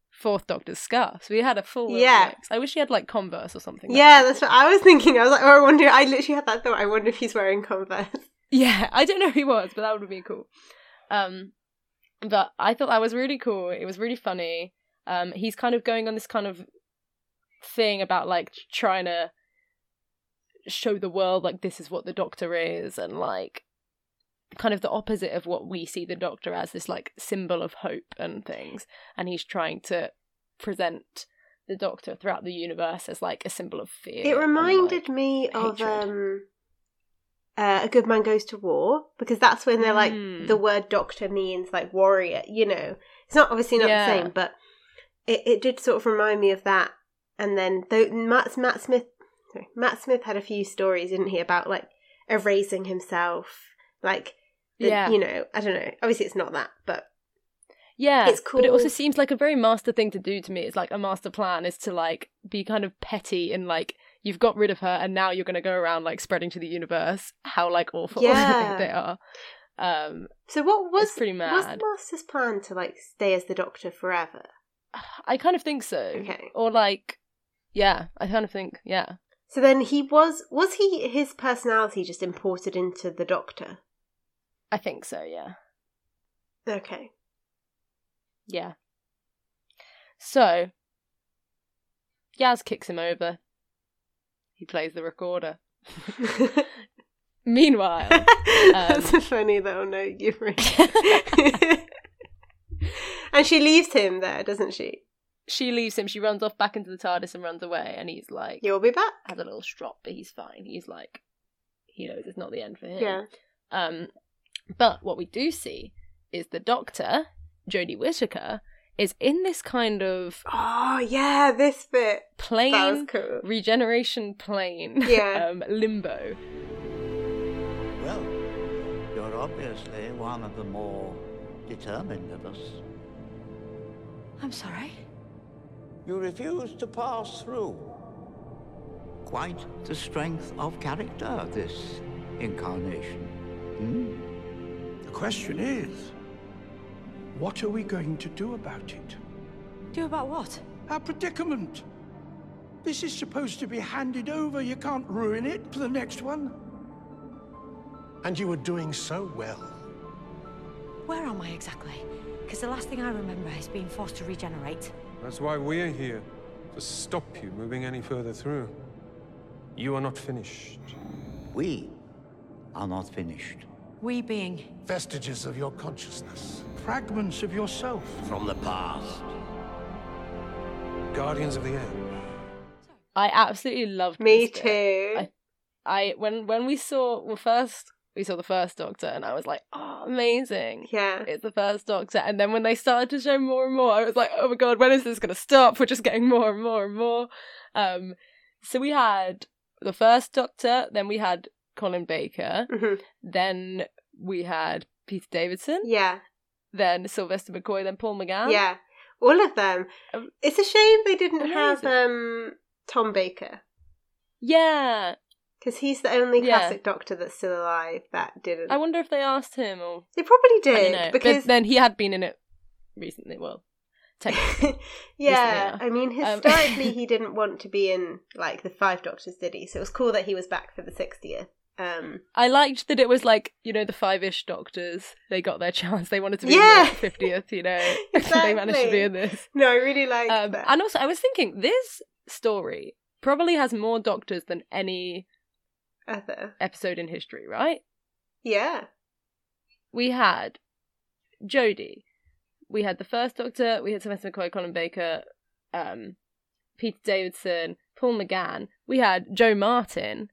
Fourth Doctor's scarf. So he had a full Yeah. mix. I wish he had like Converse or something. like Yeah, that. that's what I was thinking. I was like, oh, I wonder. I literally had that thought. I wonder if he's wearing Converse. Yeah, [laughs] I don't know who he was, but that would have been cool. Um, but I thought that was really cool. It was really funny. Um, he's kind of going on this kind of thing about like trying to show the world like this is what the Doctor is, and like kind of the opposite of what we see the Doctor as this like symbol of hope and things. And he's trying to present the Doctor throughout the universe as like a symbol of fear. It and, reminded like, me of um, uh, a good man goes to war because that's when they're like Mm. the word doctor means like warrior. You know, it's not obviously not Yeah. the same, but it, it did sort of remind me of that. And then though Matt Matt Smith, sorry, Matt Smith had a few stories, didn't he, about like erasing himself, like the, Yeah. you know, I don't know. Obviously, it's not that, but Yeah, It's cool. But it also seems like a very master thing to do to me. It's like a master plan is to like be kind of petty and like you've got rid of her and now you're going to go around like spreading to the universe how like awful [laughs] Yeah. they are. Um, So what was pretty was the mad. master's plan to like stay as the Doctor forever? [sighs] I kind of think so. Okay. Or like, yeah, I kind of think, yeah. So then he was was he his personality just imported into the Doctor? I think so, yeah. Okay. Yeah. So, Yaz kicks him over. He plays the recorder. [laughs] Meanwhile, [laughs] That's a funny little note you've written. [laughs] and she leaves him there, doesn't she? she leaves him. She runs off back into the TARDIS and runs away. And he's like, You'll be back. has a little strop, but he's fine. He's like, he knows it's not the end for him. Yeah. Um, but what we do see is the Doctor, Jodie Whittaker, is in this kind of Oh yeah, this bit. That was plain cool. regeneration plane [laughs] Yeah. um, limbo. Well, you're obviously one of the more determined of us. I'm sorry. You refuse to pass through. Quite the strength of character, this incarnation. Hmm? The question is, what are we going to do about it? Do about what? Our predicament. This is supposed to be handed over. You can't ruin it for the next one. And you were doing so well. Where am I exactly? Because the last thing I remember is being forced to regenerate. That's why we're here. To stop you moving any further through. You are not finished. We are not finished. We being. Vestiges of your consciousness, fragments of yourself. From the past. Guardians of the Air. I absolutely loved Me too. I, I when when we saw well first we saw the first Doctor and I was like, oh amazing. yeah. It's the first Doctor, and then when they started to show more and more, I was like, "Oh my god, when is this going to stop? We're just getting more and more and more." Um, so we had the first Doctor, then we had Colin Baker, Mhm. then we had Peter Davidson, Yeah. then Sylvester McCoy, then Paul McGann. Yeah. All of them. Um, It's a shame they didn't have um Tom Baker. yeah. Because he's the only Yeah. classic Doctor that's still alive that didn't. I wonder if they asked him or they probably I don't did know. because but then he had been in it recently. Well, technically, [laughs] yeah. I mean Um, [laughs] historically he didn't want to be in like the Five Doctors, did he? So it was cool that he was back for the sixtieth. Um, I liked that it was like you know the five-ish Doctors. They got their [laughs] chance. They wanted to be Yeah. in [laughs] the fiftieth. You know, [laughs] they managed to be in this. no, I really like Um, that. and also, I was thinking this story probably has more Doctors than any Other, episode in history. Right? yeah, We had Jodie. We had the first Doctor. We had Sylvester McCoy, Colin Baker, um, Peter Davidson, Paul McGann. We had Jo Martin.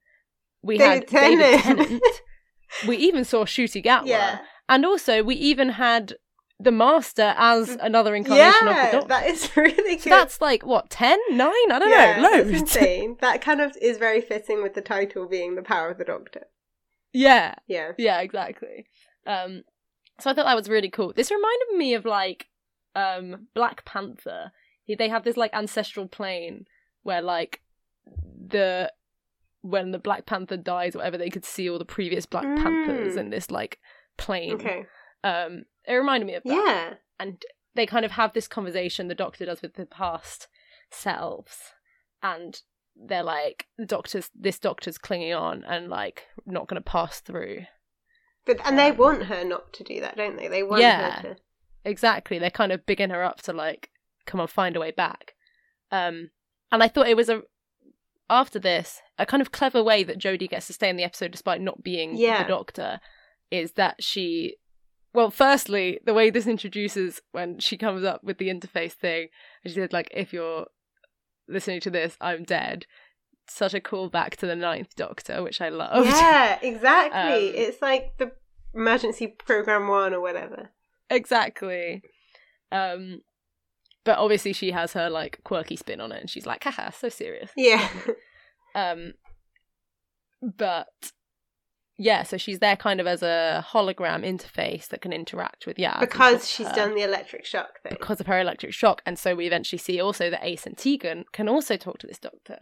We David had David Tennant. Tennant. [laughs] we even saw Ncuti Gatwa. yeah, And also, we even had the Master as another incarnation of the yeah. Doctor. That is [laughs] really good. so that's like, what, 10? 9? I don't yeah, know. that's Loads. insane. That kind of is very fitting with the title being the power of the Doctor. yeah. Yeah, Yeah, exactly. Um, so I thought that was really cool. This reminded me of like um, Black Panther. They have this like ancestral plane where like the when the Black Panther dies, or whatever, they could see all the previous Black Panthers Mm. in this like plane. okay, Um, it reminded me of that. yeah, and they kind of have this conversation the doctor does with the past selves and they're like the doctor's this doctor's clinging on and like not going to pass through but and they Um, want her not to do that, don't they? They want Yeah. her to. exactly they're kind of bigging her up to like come on find a way back um and i thought it was a after this a kind of clever way that jodie gets to stay in the episode despite not being Yeah. the doctor is that she well firstly the way this introduces when she comes up with the interface thing and she said like if you're listening to this i'm dead such a callback to the ninth doctor which i loved Yeah, [laughs] exactly. Um, it's like the emergency program one or whatever. exactly um but obviously she has her like quirky spin on it and she's like haha so serious. Yeah, [laughs] um but yeah so she's there kind of as a hologram interface that can interact with yeah because she's done the electric shock thing. because of her electric shock. And so we eventually see also that Ace and Tegan can also talk to this doctor.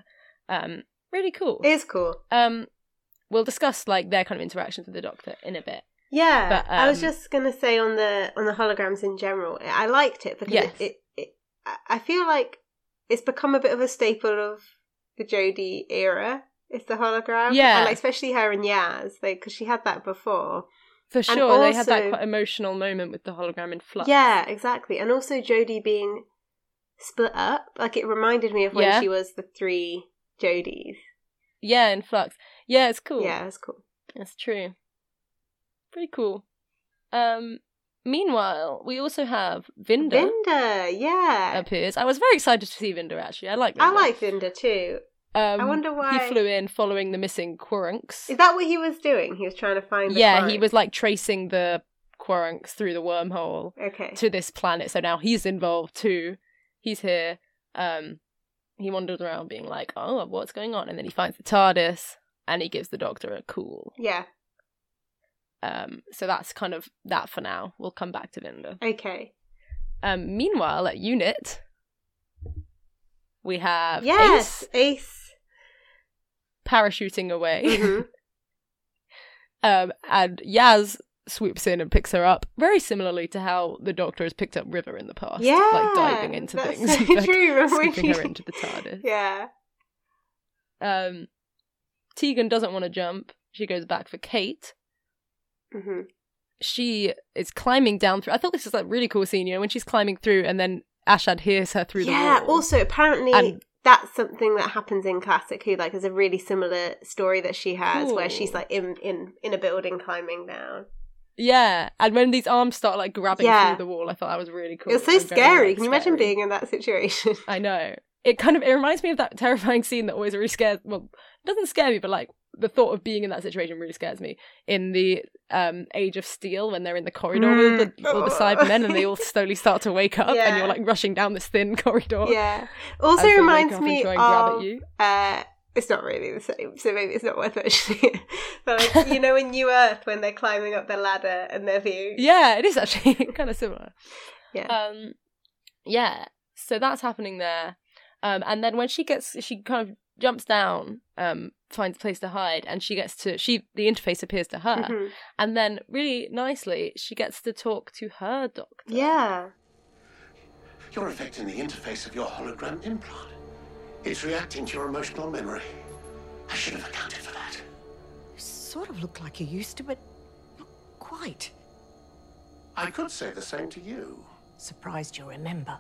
Um really cool. It is cool. um we'll discuss like their kind of interactions with the doctor in a bit. Yeah, But, I was um, just gonna say on the on the holograms in general, I liked it because Yes. it, it I- feel like it's become a bit of a staple of the Jodie era. It's the hologram, Yeah. and like, especially her and Yaz, because she had that before. For sure, they had that quite emotional moment with the hologram in flux. Yeah, exactly, and also Jodie being split up. Like it reminded me of when Yeah. she was the three Jodies. Yeah, in flux. Yeah, it's cool. Yeah, it's cool. That's true. Pretty cool. Um meanwhile, we also have Vinder Vinder, yeah, appears. I was very excited to see Vinder actually. I like Vinder. I like Vinder too. um, I wonder why- he flew in following the missing Qurunx. Is that what he was doing? He was trying to find. The Yeah, he was like tracing the Qurunx through the wormhole Okay. to this planet. So now he's involved too. He's here. Um, he wanders around being like, "Oh, what's going on?" And then he finds the TARDIS, and he gives the Doctor a cool. Yeah. Um, so that's kind of that for now. We'll come back to Vinder. Okay. Um, meanwhile, at Unit, we have Yes, Ace Ace. parachuting away, Mhm. [laughs] um, and Yaz swoops in and picks her up, very similarly to how the Doctor has picked up River in the past, Yeah, like diving into things, so [laughs] like, true. Scooping her into the TARDIS. Yeah. Um, Tegan doesn't want to jump. She goes back for Kate. Hmm She is climbing down through. I thought this was like really cool scene, you know, when she's climbing through, and then Ashad hears her through Yeah. the wall. Yeah, also, apparently. And- that's something that happens in classic Who. Like, there's a really similar story that she has where she's like in in in a building climbing down. Yeah, and when these arms start like grabbing Yeah. through the wall, I thought that was really cool. It's so and very, scary. like, Can you imagine being in that situation? I know. It kind of it reminds me of that terrifying scene that always really scares. Well, it doesn't scare me, but like the thought of being in that situation really scares me. In the um Age of Steel, when they're in the corridor with the, all the Cybermen, and they all [laughs] slowly start to wake up, and you're like rushing down this thin [laughs] corridor. yeah. Also reminds me try and grab of uh it's not really the same, so maybe it's not worth mentioning it. [laughs] But like, you know, in New Earth, when they're climbing up the ladder and their view. Yeah, it is actually kind of similar. Yeah. Um, yeah. So that's happening there. Um, and then when she gets, she kind of jumps down, um, finds a place to hide, and she gets to she the interface appears to her, Mhm. and then really nicely she gets to talk to her doctor. Yeah. You're affecting the interface of your hologram implant. It's reacting to your emotional memory. I should have accounted for that. You sort of look like you used to, but not quite. I could say the same to you. Surprised you'll remember.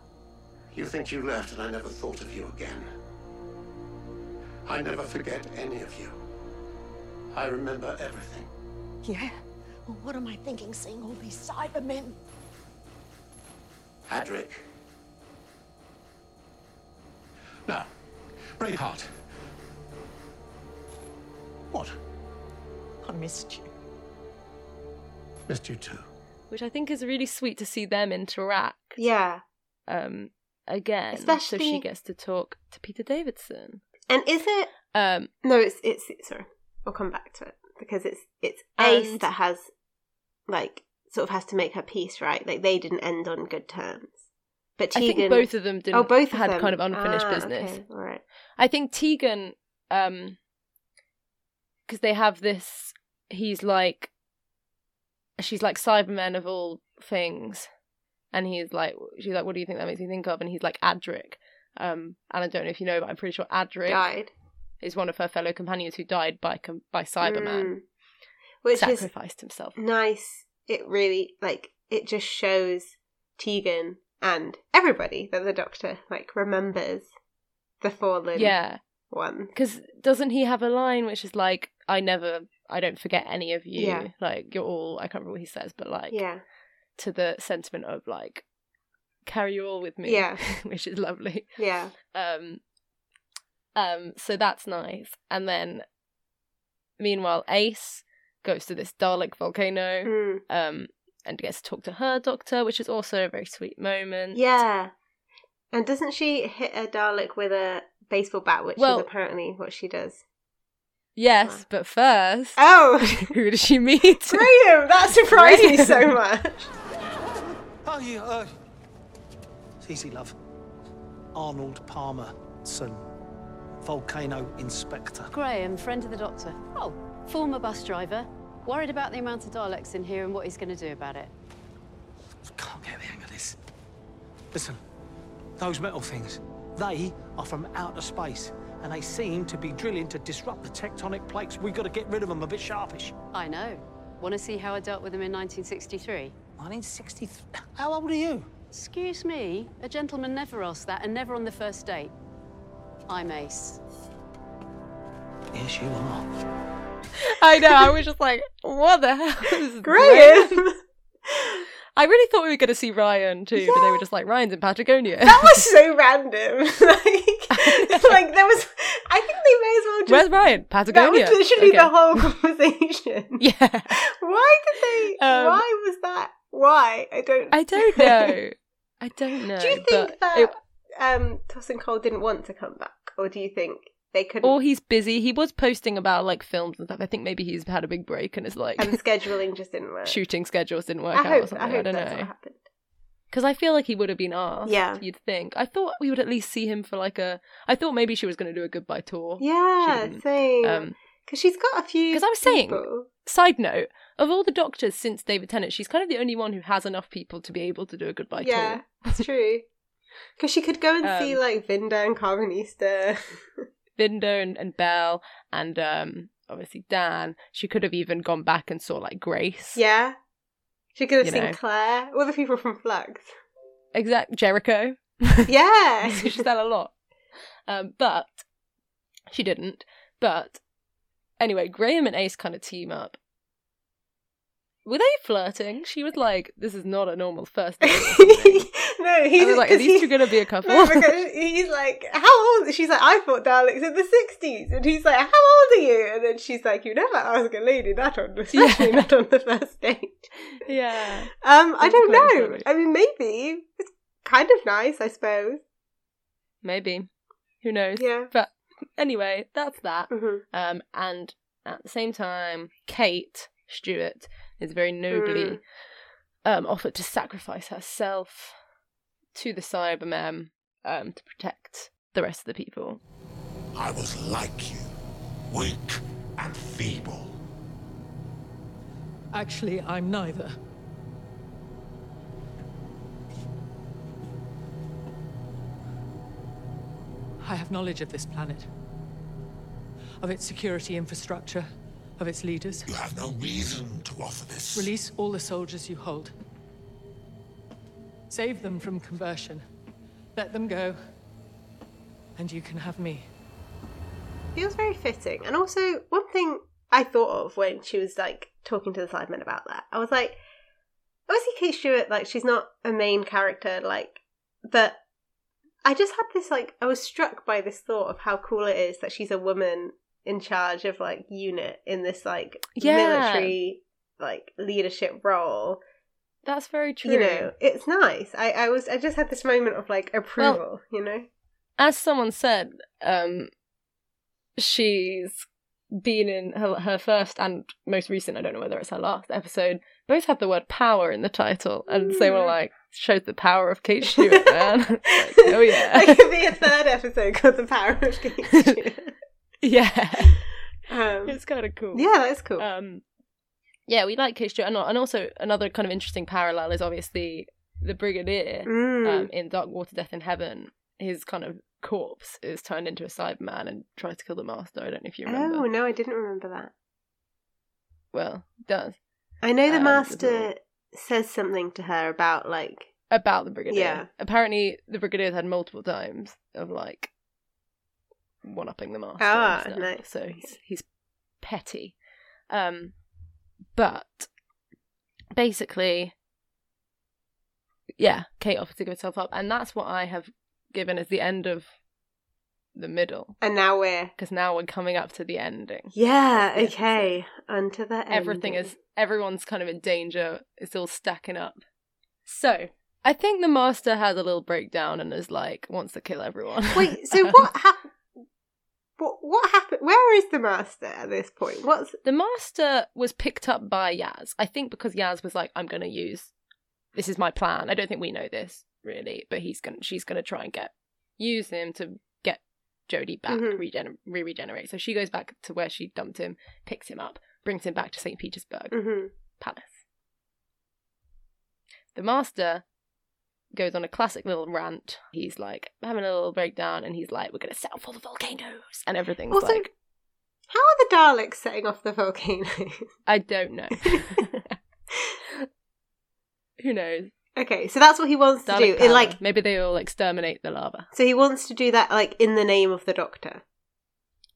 You think you left and I never thought of you again. I never forget any of you. I remember everything. Yeah? Well, what am I thinking seeing all these Cybermen? Adric. Now, Braveheart. What? I missed you. Missed you too. which I think is really sweet to see them interact. Yeah. Um, again, Especially... so Especially- she gets to talk to Peter Davidson. And is it Um, No, it's it's sorry. We'll come back to it because it's it's Ace And- that has like sort of has to make her peace, right? Like they didn't end on good terms. But I Tegan think both of them didn't. Oh, both had them. kind of unfinished Ah, business. okay, all right. I think Tegan, um, because they have this. He's like, she's like Cybermen of all things, and he's like, she's like, what do you think that makes me think of? And he's like Adric. Um, and I don't know if you know, but I'm pretty sure Adric Died. is one of her fellow companions who died by com- by Cyberman, Mm. Which sacrificed himself. nice. It really like it just shows Tegan and everybody that the Doctor like remembers the fallen Yeah, one. because doesn't he have a line which is like, "I never, I don't forget any of you. Yeah. Like you're all." I can't remember what he says, but like, Yeah. to the sentiment of like, "Carry you all with me." Yeah. [laughs] which is lovely. Yeah. Um, um, so that's nice. And then, meanwhile, Ace goes to this Dalek volcano, Mm. um, and gets to talk to her doctor, which is also a very sweet moment. Yeah. And doesn't she hit a Dalek with a baseball bat, which Well- is apparently what she does? Yes, but first, Oh, [laughs] who does she meet? Graham! That surprised me so much. Oh, you, uh, it's easy, love. Arnold Palmer, son. Volcano inspector. Graham, friend of the doctor. Oh, former bus driver. Worried about the amount of Daleks in here and what he's going to do about it. Can't get the hang of this. Listen, those metal things, they are from outer space, and they seem to be drilling to disrupt the tectonic plates. We've got to get rid of them a bit sharpish. I know. Want to see how I dealt with them in 1963? 1963? How old are you? Excuse me, a gentleman never asks that, and never on the first date. I'm Ace. Yes, you are. I know. I was just like, what the hell is Graham! Graham? [laughs] I really thought we were going to see Ryan too, but they were just like, Ryan's in Patagonia. That was [laughs] so random. [laughs] like, like there was. I think they may as well just. Where's Ryan? Patagonia. That was literally Okay. the whole conversation. Yeah. Why did they? Um, why was that? Why? I don't. I [laughs] don't know. I don't know. Do you think that it- um, Tosin Cole didn't want to come back, or do you think they couldn't? or he's busy. He was posting about like films and stuff. I think maybe he's had a big break and is like and scheduling just didn't work. [laughs] shooting schedules didn't work I out hope. or something. I hope don't that's know. what happened. Because I feel like he would have been asked. Yeah. You'd think. I thought we would at least see him for like a. I thought maybe she was going to do a goodbye tour. Yeah, same. Um, Because she's got a few. Because I was saying, people. Side note, of all the doctors since David Tennant, she's kind of the only one who has enough people to be able to do a goodbye yeah, tour. it's true. [laughs] Because she could go and see Um, like Vinder and Karvanista. [laughs] Vindo and, and Belle and um, obviously Dan. She could have even gone back and saw like Grace. yeah, she could have You seen know. Claire, all the people from Flux. Exact Jericho. [laughs] Yeah, she's done a lot. Um, but she didn't. But anyway, Graham and Ace kind of team up. Were they flirting? She was like, "This is not a normal first date." [laughs] no, he's was like, "Are these he- two gonna be a couple?" No, because he's like, how old? She's like, I thought Daleks in the sixties, and he's like, how old are you? And then she's like, you never ask a lady that on, especially [laughs] [laughs] not on the first date. yeah. Um, I don't know. funny. I mean, maybe it's kind of nice, I suppose. Maybe. Who knows? Yeah. But [laughs] anyway, that's that. Mhm. Um, and at the same time, Kate Stewart is very nobly Mm. um, offered to sacrifice herself to the Cybermen um, to protect the rest of the people. I was like you, weak and feeble. Actually, I'm neither. I have knowledge of this planet, of its security infrastructure, of its leaders. You have no reason to offer this. Release all the soldiers you hold. Save them from conversion. Let them go. And you can have me. Feels very fitting. And also, one thing I thought of when she was like talking to the Cybermen about that, I was like, obviously Kate Stewart, like she's not a main character, like, but I just had this like I was struck by this thought of how cool it is that she's a woman in charge of like unit in this like Yeah. military like leadership role. That's very true. You know, it's nice. I I was I just had this moment of like approval. you know. As someone said, um, she's been in her, her first and most recent, I don't know whether it's her last episode, both had the word power in the title. And so we're Mm. like, shows the power of Kate [laughs] Stewart, man. [laughs] like, oh, yeah. [laughs] There could be a third episode called "The Power of Kate Stewart." yeah. Um, it's kind of cool. yeah, that is cool. Um, yeah, we like Kate Stewart. And, and also, another kind of interesting parallel is obviously the Brigadier Mm. um, in Dark Water Death in Heaven. His kind of corpse is turned into a Cyberman and tries to kill the Master. I don't know if you remember. Oh no, I didn't remember that. Well, does. I know the Um, master says something to her about like About the Brigadier. Yeah. Apparently, the Brigadier's had multiple times of like one upping the Master. Ah, nice, So he's, he's petty. Um, but basically, yeah, Kate offers to give herself up, and that's what I have given as the end of the middle. and now we're Because now we're coming up to the ending. yeah Yes, okay onto the everything ending. is everyone's kind of in danger it's all stacking up so i think the master has a little breakdown and is like wants to kill everyone Wait, [laughs] so what happened? What what happened? Where is the master at this point? What's the master was picked up by yaz i think because yaz was like i'm gonna use this is my plan i don't think we know this really but he's gonna she's gonna try and get use him to get Jodie back Mhm. regen- re-regenerate so she goes back to where she dumped him picks him up brings him back to St. Petersburg hmm Palace. The master goes on a classic little rant. He's like having a little breakdown and he's like, We're gonna set off all the volcanoes and everything's Also, like How are the Daleks setting off the volcanoes? I don't know. [laughs] [laughs] Who knows? Okay, so that's what he wants to Dalek do. It, like, maybe they all exterminate the lava. so he wants to do that like in the name of the Doctor.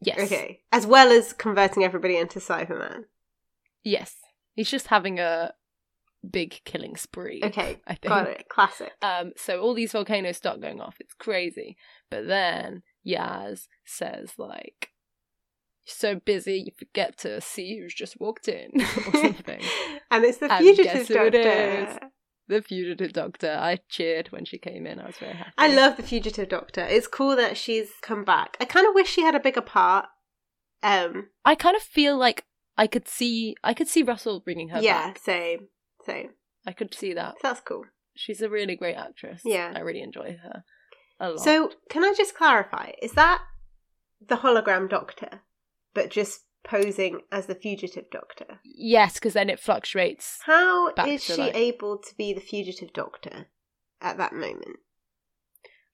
Yes. Okay, as well as converting everybody into Cyberman. Yes. He's just having a big killing spree. Okay, [laughs] I think. got it. Classic. Um, so all these volcanoes start going off. It's crazy. But then Yaz says, like, you're so busy you forget to see who's just walked in [laughs] or [laughs] something. and it's the And fugitive guess who it is? Doctor. The fugitive doctor. I cheered when she came in. I was very happy. I love the fugitive Doctor. It's cool that she's come back. I kind of wish she had a bigger part. Um, I kind of feel like I could see I could see Russell bringing her yeah, back. same, same. I could see that. That's cool. She's a really great actress. Yeah. I really enjoy her a lot. So, can I just clarify? Is that the hologram Doctor, but just posing as the fugitive Doctor? yes, because then it fluctuates. How is she like- able to be the fugitive Doctor at that moment?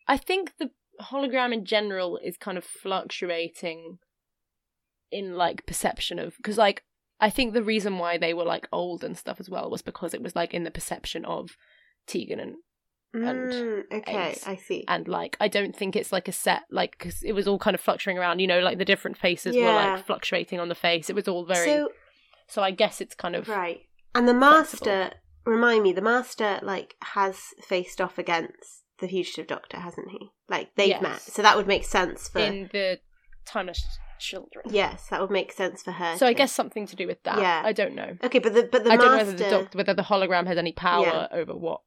I think the hologram in general is kind of fluctuating in like perception of because like I think the reason why they were like old and stuff as well was because it was like in the perception of Tegan and and Mm, okay. I see. and like I don't think it's like a set like because it was all kind of fluctuating around you know like the different faces were like fluctuating on the face it was all very so, So, I guess it's kind of right. And the Master, remind me, the Master, like, has faced off against the fugitive Doctor, hasn't he? Like, they've Yes. met. So that would make sense for. in the timeless children Yes, that would make sense for her. so I guess something to do with that Yeah. I don't know Okay, but the but the I don't master. know whether the doc- whether the hologram has any power Yeah. over what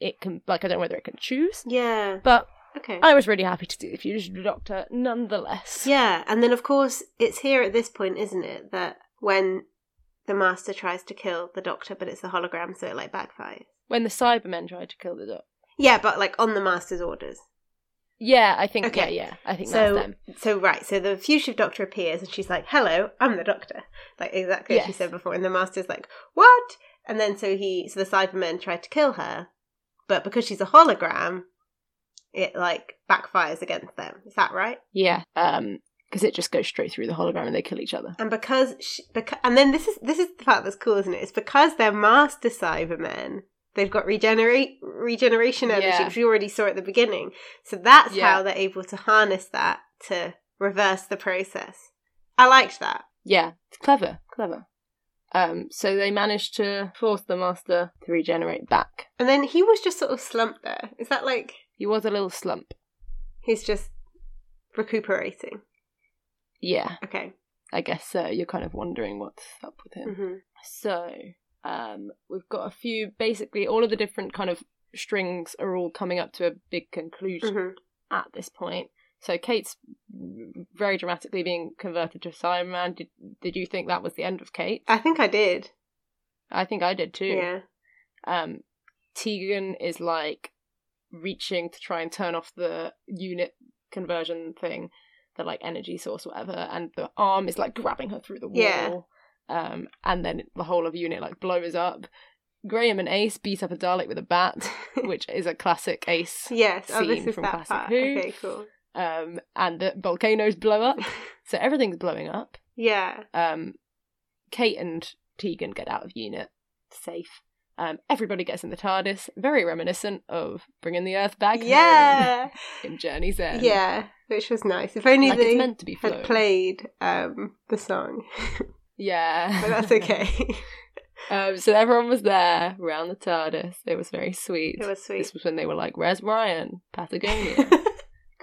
it can. Like, I don't know whether it can choose. Yeah. But Okay. I was really happy to see the fugitive doctor, nonetheless. Yeah, and then of course it's here at this point, isn't it, that when the master tries to kill the doctor, but it's the hologram, so it like backfires. When the Cybermen tried to kill the doctor. Yeah, but like on the master's orders. Yeah, I think. Okay. Yeah, yeah. I think so, that's them. So right, so the fugitive doctor appears and she's like, "Hello, I'm the doctor," like exactly as she said before. And the master's like, "What?" And then so he, so the Cybermen tried to kill her, but because she's a hologram, it like backfires against them. Is that right? Yeah. Um, because it just goes straight through the hologram and they kill each other. And because, she, because and then this is this is the part that's cool, isn't it? It's because they're master Cybermen. They've got regenerate regeneration energy, Yeah. which we already saw at the beginning. So that's Yeah. how they're able to harness that to reverse the process. I liked that. Yeah, it's clever, clever. Um, so they managed to force the master to regenerate back. And then he was just sort of slumped there. Is that like He was a little slump. he's just recuperating? Yeah, Okay. I guess so. You're kind of wondering what's up with him. hmm So, um, we've got a few. Basically, all of the different kind of strings are all coming up to a big conclusion hmm at this point. So Kate's very dramatically being converted to a Cyberman. Did Did you think that was the end of Kate? I think I did. I think I did too. Yeah. Um, Tegan is like reaching to try and turn off the unit conversion thing, the like energy source, whatever, and the arm is like grabbing her through the wall. Yeah. Um, and then the whole of unit like blows up. Graham and Ace beat up a Dalek with a bat, [laughs] which is a classic Ace Yes. Oh, this scene is from Classic part. Who. Okay. Cool. Um, and the volcanoes blow up, [laughs] so everything's blowing up. Yeah. Um, Kate and Tegan get out of unit safe. Um, everybody gets in the TARDIS, very reminiscent of bringing the Earth back. Yeah. [laughs] in Journey's End. Yeah, which was nice. If only Like they meant to be had played um, the song, [laughs] yeah. but that's okay. um, so everyone was there around the TARDIS. It was very sweet. It was sweet. This was when they were like, "Where's Ryan? Patagonia."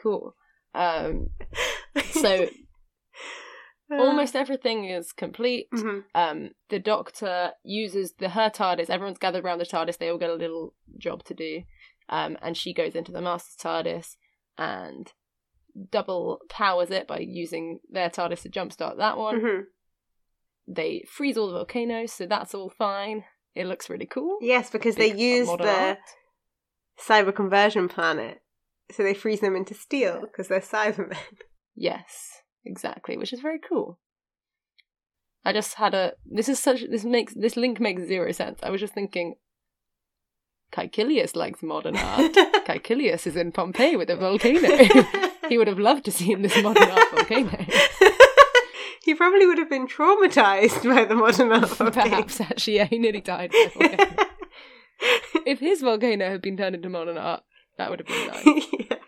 Cool. Um, [laughs] so almost everything is complete. Mhm. Um, the Doctor uses the her TARDIS. Everyone's gathered around the TARDIS. They all get a little job to do, um, and she goes into the Master's TARDIS and double powers it by using their TARDIS to jumpstart that one. Mhm. They freeze all the volcanoes, so that's all fine. It looks really cool. Yes, because they use the art. cyber conversion planet, so they freeze them into steel because they're Cybermen. [laughs] Yes, exactly, which is very cool. I just had a. This is such. This makes this link makes zero sense. I was just thinking. Caecilius likes modern [laughs] art. Caecilius is in Pompeii with a volcano. [laughs] he would have loved to see this modern art volcano. he probably would have been traumatized by the modern art volcano. Perhaps actually, yeah, he nearly died. by a volcano. if his volcano had been turned into modern art, that would have been [laughs] nice.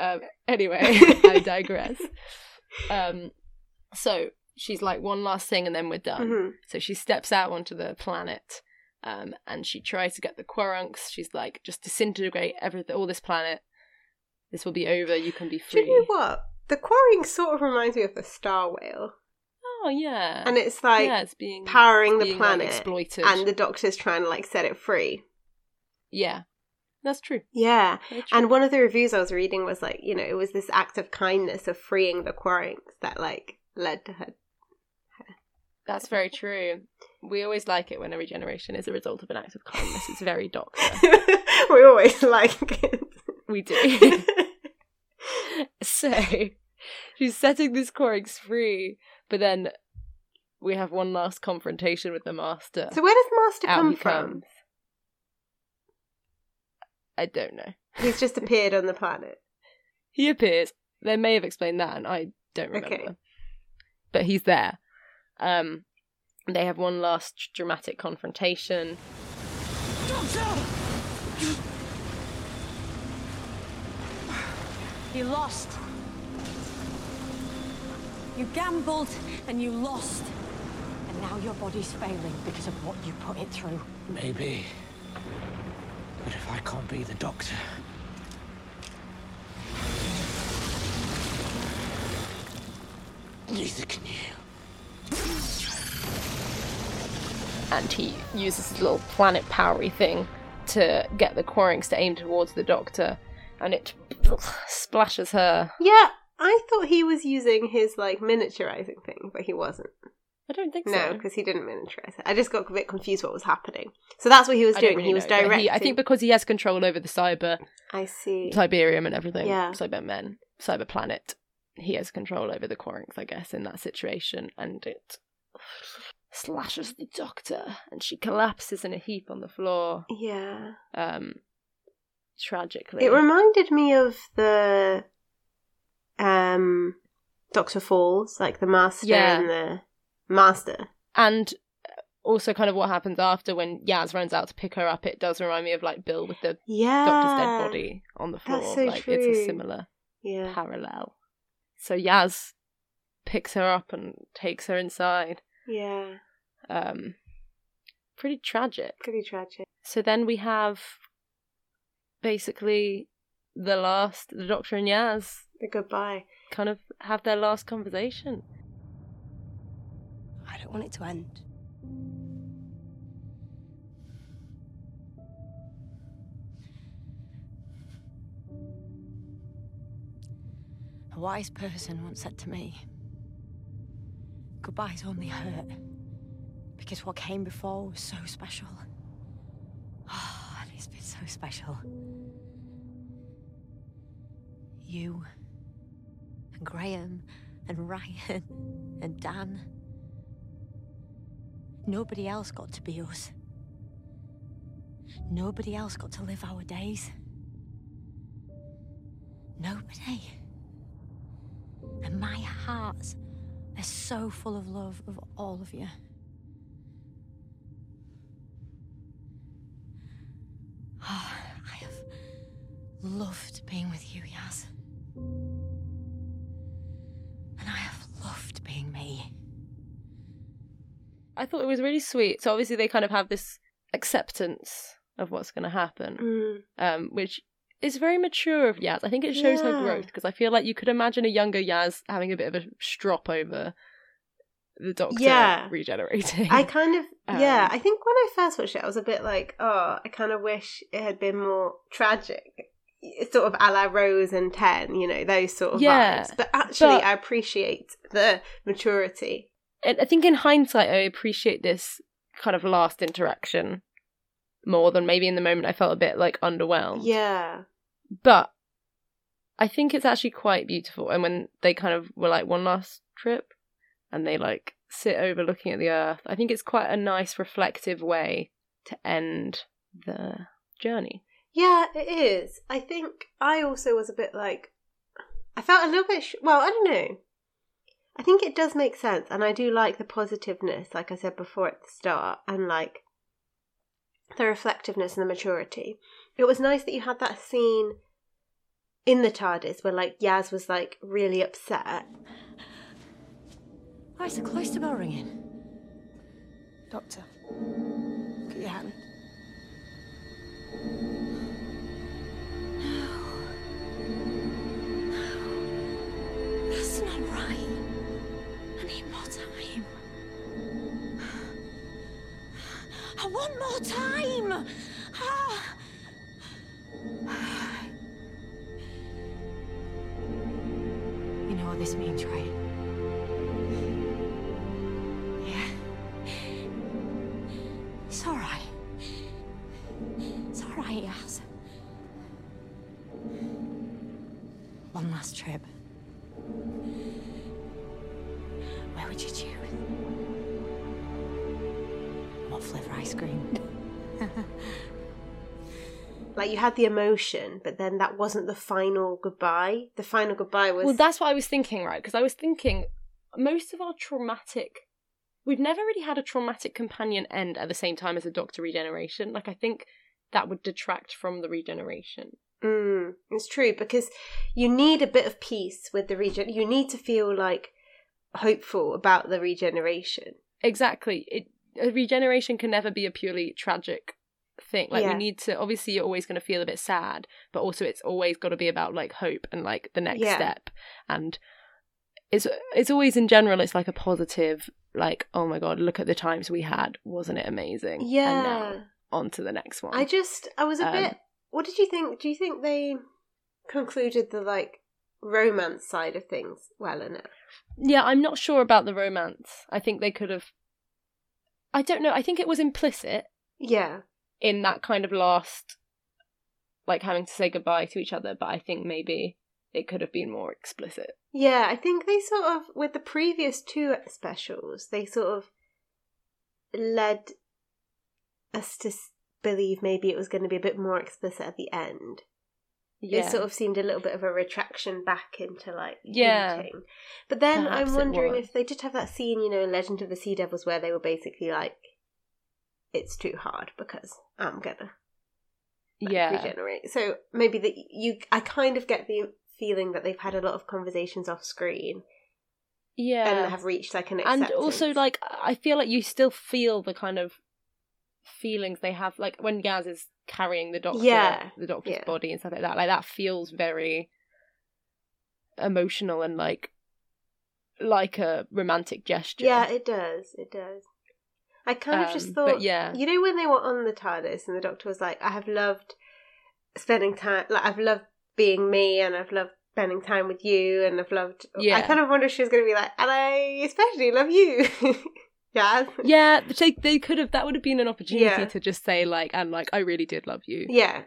Um, [laughs] anyway, [laughs] I digress. Um, so she's like one last thing, and then we're done. Mhm. So she steps out onto the planet, um, and she tries to get the Qurunx. She's like, just disintegrate everything, all this planet. This will be over. You can be Do free. you know what? The Qurunx sort of reminds me of the Star Whale. Oh yeah, And it's like yeah, it's being powering it's the being, like, planet, exploited. and the Doctor's trying to like set it free. yeah, that's true. Yeah. True. And one of the reviews I was reading was like, you know, it was this act of kindness of freeing the Qurunx that like led to her. That's very true. We always like it when a regeneration is a result of an act of kindness. It's very doctor. [laughs] we always like it. We do. [laughs] so she's setting this Qurunx free, but then we have one last confrontation with the master. So where does Master Out come from? comes. I don't know. He's just [laughs] appeared on the planet. He appears. They may have explained that, and I don't remember. Okay. But he's there. Um, they have one last dramatic confrontation. Doctor! [sighs] You lost. You gambled and you lost. And now your body's failing because of what you put it through. Maybe. But if I can't be the doctor, neither can you. and he uses his little planet powery thing to get the Qurunx to aim towards the Doctor, and it splashes her. Yeah, I thought he was using his like miniaturizing thing, but he wasn't. I don't think No, so. because he didn't miniaturize it. I just got a bit confused what was happening. So that's what he was I doing. really he was directing. I think because he has control over the cyber I see. Cyberium and everything, Yeah. Cybermen, cyber planet, he has control over the Qurunx, I guess, in that situation, and it slashes the Doctor, and she collapses in a heap on the floor. Yeah. Um, tragically, It reminded me of the um Doctor Falls, like the master Yeah. and the master. and also kind of what happens after when Yaz runs out to pick her up. It does remind me of like Bill with the Yeah. Doctor's dead body on the floor. That's so like it's a similar Yeah. parallel. So Yaz picks her up and takes her inside. Yeah. Um, pretty tragic. Pretty tragic. So then we have basically the last, the Doctor and Yaz The goodbye. kind of have their last conversation. I don't want it to end. A wise person once said to me, Goodbyes only hurt because what came before was so special. Oh, and it's been so special. You and Graham and Ryan [laughs] and Dan. Nobody else got to be us. Nobody else got to live our days. Nobody. And my heart is so full of love of all of you. Oh, I have loved being with you, Yaz. And I have loved being me. I thought it was really sweet. So obviously they kind of have this acceptance of what's going to happen, Mm. um, which is very mature of Yaz. I think it shows her growth because I feel like you could imagine a younger Yaz having a bit of a strop over the Doctor Yeah. regenerating. I kind of yeah. Um, I think when I first watched it, I was a bit like, oh, I kind of wish it had been more tragic. It's sort of a la Rose and Ten, you know, those sort of Yeah, vibes. But actually, but- I appreciate the maturity. And I think in hindsight, I appreciate this kind of last interaction more than maybe in the moment I felt a bit like underwhelmed. Yeah, But I think it's actually quite beautiful. And when they kind of were like one last trip and they like sit overlooking at the earth. I think it's quite a nice reflective way to end the journey. Yeah, it is. I think I also was a bit like, I felt a little bit, sh- well, I don't know. I think it does make sense, and I do like the positiveness, like I said before at the start, and like the reflectiveness and the maturity. It was nice that you had that scene in the TARDIS where like Yaz was like really upset. Why is the cloister bell ringing? Doctor, look at your hand. Want more time! Had the emotion, but then that wasn't the final goodbye. The final goodbye was Well, that's what I was thinking, right? Because I was thinking most of our traumatic. We've never really had a traumatic companion end at the same time as a Doctor regeneration. Like, I think that would detract from the regeneration. Mm, it's true because you need a bit of peace with the regen. You need to feel like hopeful about the regeneration. Exactly. It a regeneration can never be a purely tragic thing. Like Yeah. we need to obviously you're always going to feel a bit sad, but also it's always got to be about like hope and like the next Yeah. step. And it's it's always in general it's like a positive like oh my god, look at the times we had. Wasn't it amazing? And Yeah. now on to the next one. I just, I was a Um, bit. What did you think? Do you think they concluded the like romance side of things well enough? Yeah, I'm not sure about the romance. I think they could have. I don't know. I think it was implicit Yeah. In that kind of last, like having to say goodbye to each other, but I think maybe it could have been more explicit. Yeah, I think they sort of, with the previous two specials, they sort of led us to believe maybe it was going to be a bit more explicit at the end. Yeah. It sort of seemed a little bit of a retraction back into like Yeah. hinting. But then Perhaps I'm wondering if they did have that scene, you know, in Legend of the Sea Devils where they were basically like, it's too hard because I'm gonna like, yeah. regenerate. So maybe that you, I kind of get the feeling that they've had a lot of conversations off screen Yeah. and have reached like an and also like I feel like you still feel the kind of feelings they have like when Yaz is carrying the doctor Yeah, the doctor's yeah. body and stuff like that like that feels very emotional and like like a romantic gesture yeah, it does, it does. I kind of just Um, thought, yeah. you know, when they were on the TARDIS and the Doctor was like, "I have loved spending time, like I've loved being me, and I've loved spending time with you, and I've loved." Yeah. I kind of wonder if she was going to be like, "And I especially love you." [laughs] yeah, yeah they, they could have that would have been an opportunity Yeah. to just say like and like I really did love you yeah,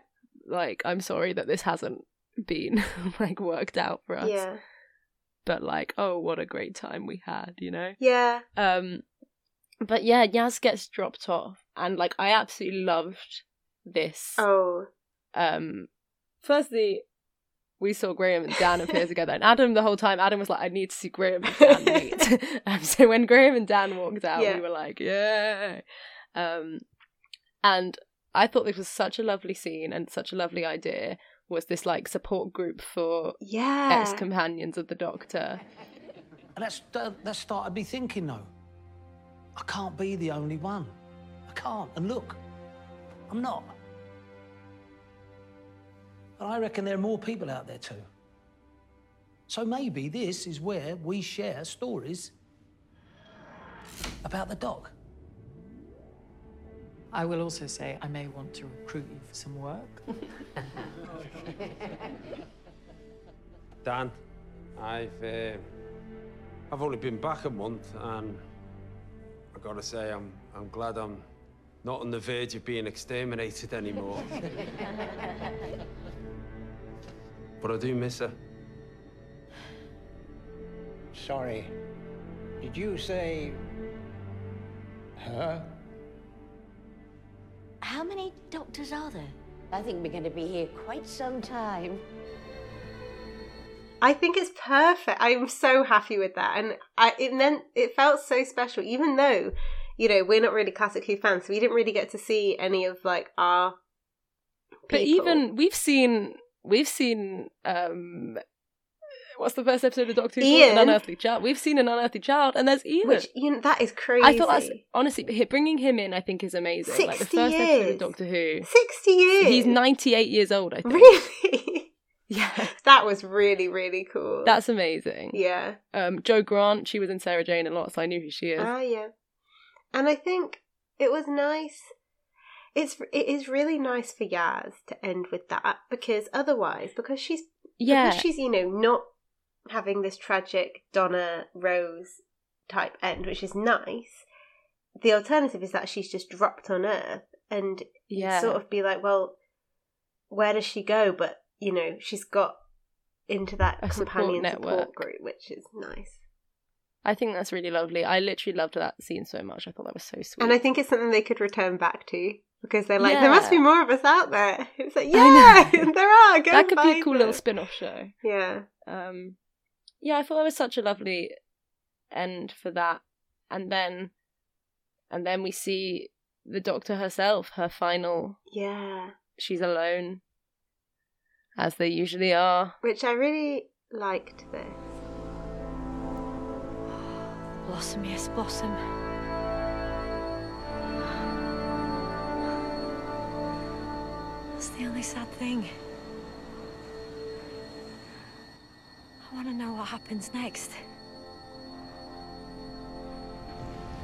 like I'm sorry that this hasn't been [laughs] like worked out for us yeah, but like oh what a great time we had you know yeah. Um, but yeah, Yaz gets dropped off, and like I absolutely loved this. Oh, Um, firstly, we saw Graham and Dan appear [laughs] together, and Adam the whole time. Adam was like, "I need to see Graham and Dan [laughs] meet." [laughs] um, so when Graham and Dan walked out, Yeah. we were like, "Yeah!" Um, and I thought this was such a lovely scene and such a lovely idea. Was this like support group for yeah. ex companions of the Doctor? And that's, that, that started me thinking, though. I can't be the only one. I can't. And look, I'm not. But I reckon there are more people out there too. So maybe this is where we share stories about the doc. I will also say I may want to recruit you for some work. [laughs] Dan, I've uh, I've only been back a month, and I gotta say I'm I'm glad I'm not on the verge of being exterminated anymore. [laughs] but I do miss her. Sorry. Did you say her? How many doctors are there? I think we're going to be here quite some time. I think it's perfect. I'm so happy with that, and I it meant it felt so special, even though you know we're not really classic Who fans, so we didn't really get to see any of like our. But even we've seen we've seen um what's the first episode of Doctor Who? An unearthly child. We've seen an unearthly child, and there's Ian. which you know that is crazy. I thought that's honestly bringing him in. I think is amazing. like the 60 first episode years. of Doctor Who. sixty years. He's 98 years old. I think. really. [laughs] Yeah, that was really really cool. that's amazing. yeah. Um, Jo Grant. She was in Sarah Jane a lot, so I knew who she is. Ah, yeah. And I think it was nice. It's it is really nice for Yaz to end with that because otherwise, because she's Yeah. because she's you know not having this tragic Donna Rose type end, which is nice. The alternative is that she's just dropped on Earth, and Yeah. sort of be like, well, where does she go? But you know, she's got into that A companion support network. group, which is nice. I think that's really lovely. I literally loved that scene so much. I thought that was so sweet. And I think it's something they could return back to because they're like, there must be more of us out there. [laughs] It's like, yeah, [laughs] there are. Go that could be a cool them. little spin-off show. Yeah. Um, yeah, I thought that was such a lovely end for that, and then, and then we see the Doctor herself, her final. Yeah. She's alone, as they usually are. Which I really liked this. [sighs] Blossom, yes, blossom. That's the only sad thing. I want to know what happens next.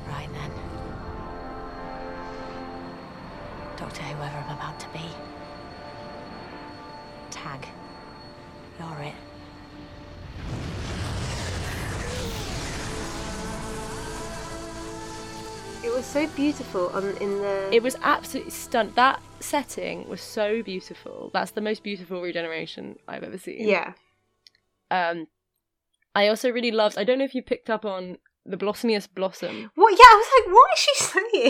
Right then. Doctor whoever I'm about to be. Tag. You're it. It was so beautiful on in the. It was absolutely stunned. That setting was so beautiful. That's the most beautiful regeneration I've ever seen. Yeah. Um, I also really loved. I don't know if you picked up on the blossomiest blossom. What? Yeah, I was like, what is she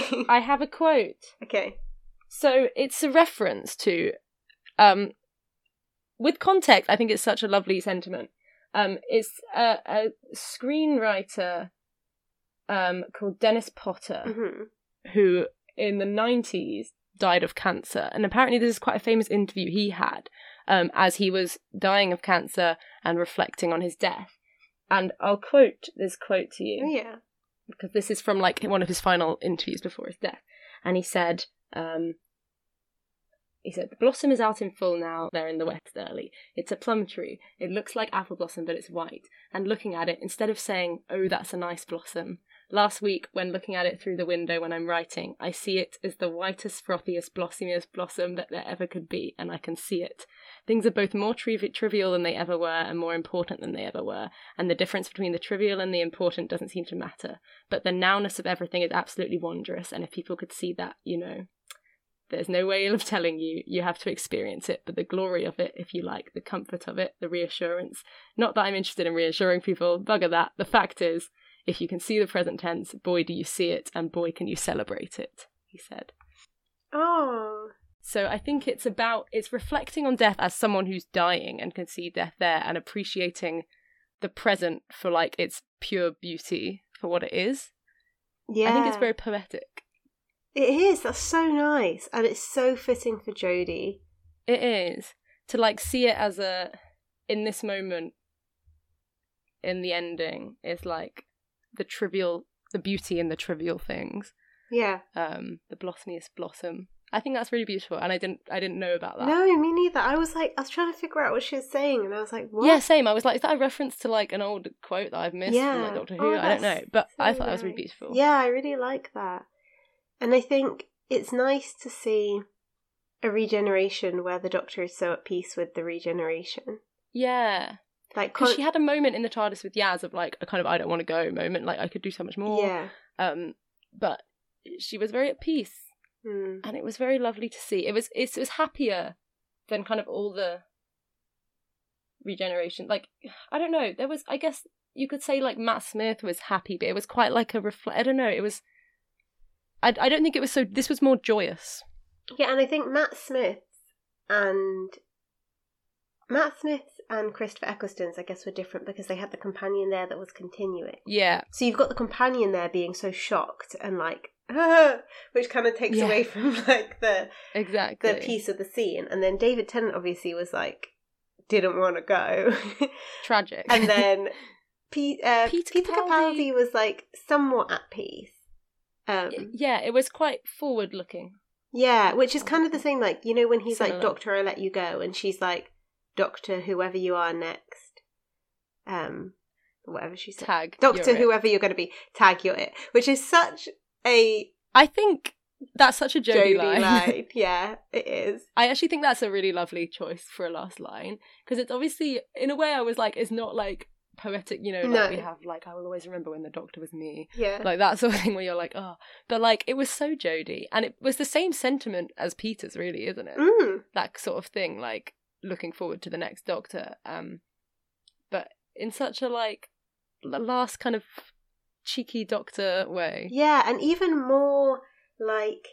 saying? I have a quote. Okay. So it's a reference to, um, with context, I think it's such a lovely sentiment. Um, it's a, a screenwriter um, called Dennis Potter, Mhm. who in the 90s died of cancer. And apparently, this is quite a famous interview he had um, as he was dying of cancer and reflecting on his death. And I'll quote this quote to you Oh, yeah. because this is from like one of his final interviews before his death. And he said, um, he said, the blossom is out in full now, there in the west early. It's a plum tree. It looks like apple blossom, but it's white. And looking at it, instead of saying, oh, that's a nice blossom, last week, when looking at it through the window when I'm writing, I see it as the whitest, frothiest, blossomiest blossom that there ever could be, and I can see it. Things are both more triv- trivial than they ever were and more important than they ever were, and the difference between the trivial and the important doesn't seem to matter. But the nowness of everything is absolutely wondrous, and if people could see that, you know, there's no way of telling you. You have to experience it. But the glory of it, if you like, the comfort of it, the reassurance. Not that I'm interested in reassuring people, bugger that. The fact is, if you can see the present tense, boy, do you see it, and boy, can you celebrate it, he said. Oh. So I think it's about it's reflecting on death as someone who's dying and can see death there and appreciating the present for like its pure beauty for what it is. Yeah. I think it's very poetic. It is. That's so nice, and it's so fitting for Jodie. It is to like see it as a in this moment in the ending is like the trivial the beauty in the trivial things. Yeah. Um the blossomiest blossom. I think that's really beautiful and I didn't I didn't know about that. No, me neither. I was like, I was trying to figure out what she was saying, and I was like, what? Yeah, same. I was like, is that a reference to like an old quote that I've missed from Yeah. like Doctor Oh, Who? I don't know. But I so thought that was really beautiful. Yeah, I really like that. And I think it's nice to see a regeneration where the Doctor is so at peace with the regeneration. Yeah. Like, Because she had a moment in the TARDIS with Yaz of like a kind of I don't want to go moment, like I could do so much more. Yeah. Um, but she was very at peace, Mm. and it was very lovely to see. It was it was happier than kind of all the regeneration. Like I don't know, there was I guess you could say like Matt Smith was happy, but it was quite like a reflect. I don't know, it was I, I don't think it was so. This was more joyous. Yeah, and I think Matt Smith and Matt Smith and Christopher Eccleston's, I guess, were different because they had the companion there that was continuing. Yeah. So you've got the companion there being so shocked and like, which kind of takes Yeah. away from like the Exactly. the piece of the scene. And then David Tennant obviously was like, didn't want to go. [laughs] Tragic. and then Pe- uh, Peter Peter, Capaldi. was like somewhat at peace. Um, yeah, it was quite forward looking. yeah, which is kind of the same. Like you know when he's like, "Doctor, I let you go," and she's like, "Doctor, whoever you are next." Um, whatever she said. Tag. Doctor, you're it. whoever you're going to be, tag you're it. Which is such a I think that's such a Jodie, Jodie line. line. [laughs] [laughs] Yeah, it is. I actually think that's a really lovely choice for a last line because it's obviously, in a way, I was like, it's not like poetic, you know, like No. we have like I will always remember when the doctor was me, Yeah. like that sort of thing where you're like, oh, but like it was so Jodie, and it was the same sentiment as Peter's, really, isn't it? Mm. That sort of thing, like looking forward to the next doctor, um, but in such a like the last kind of cheeky doctor way. Yeah, and even more like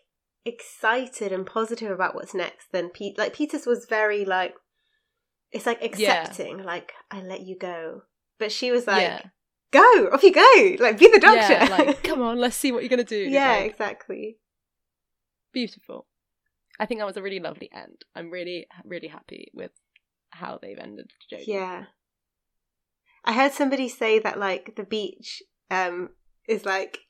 excited and positive about what's next than Pete. Like Peters was very like, it's like Yeah. accepting, like I let you go, but she was like, Yeah. go off you go, like be the doctor. Yeah, like [laughs] come on, let's see what you're gonna do. yeah, Like, exactly. beautiful. I think that was a really lovely end. I'm really, really happy with how they've ended Jodie. Yeah. I heard somebody say that like the beach um is like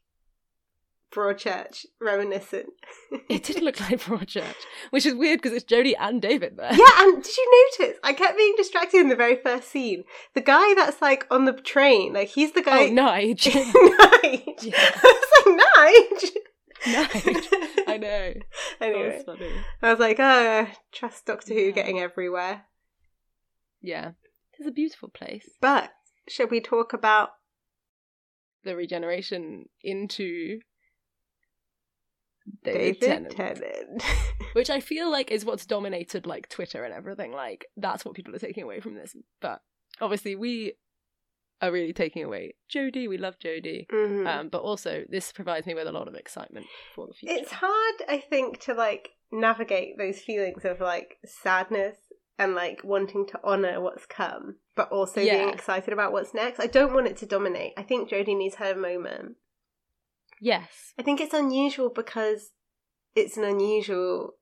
Broadchurch reminiscent. [laughs] It did look like Broadchurch, which is weird because it's Jodie and David there. Yeah, and did you notice? I kept being distracted in the very first scene. The guy that's like on the train, like he's the guy. Oh, Nige. [laughs] Nige. [laughs] I was like, Nige. Nige. I know. Anyway, funny. I was like, oh, trust Doctor Who getting everywhere. Yeah. It's a beautiful place. But should we talk about The regeneration into David, David Tennant. Tennant? Which I feel like is what's dominated like Twitter and everything. Like that's what people are taking away from this. But obviously we are really taking away Jodie. We love Jodie. Mhm. Um, but also this provides me with a lot of excitement for the future. It's hard, I think, to like navigate those feelings of like sadness and like wanting to honor what's come, but also being excited about what's next. I don't want it to dominate. I think Jodie needs her moment. Yes. I think it's unusual because it's an unusual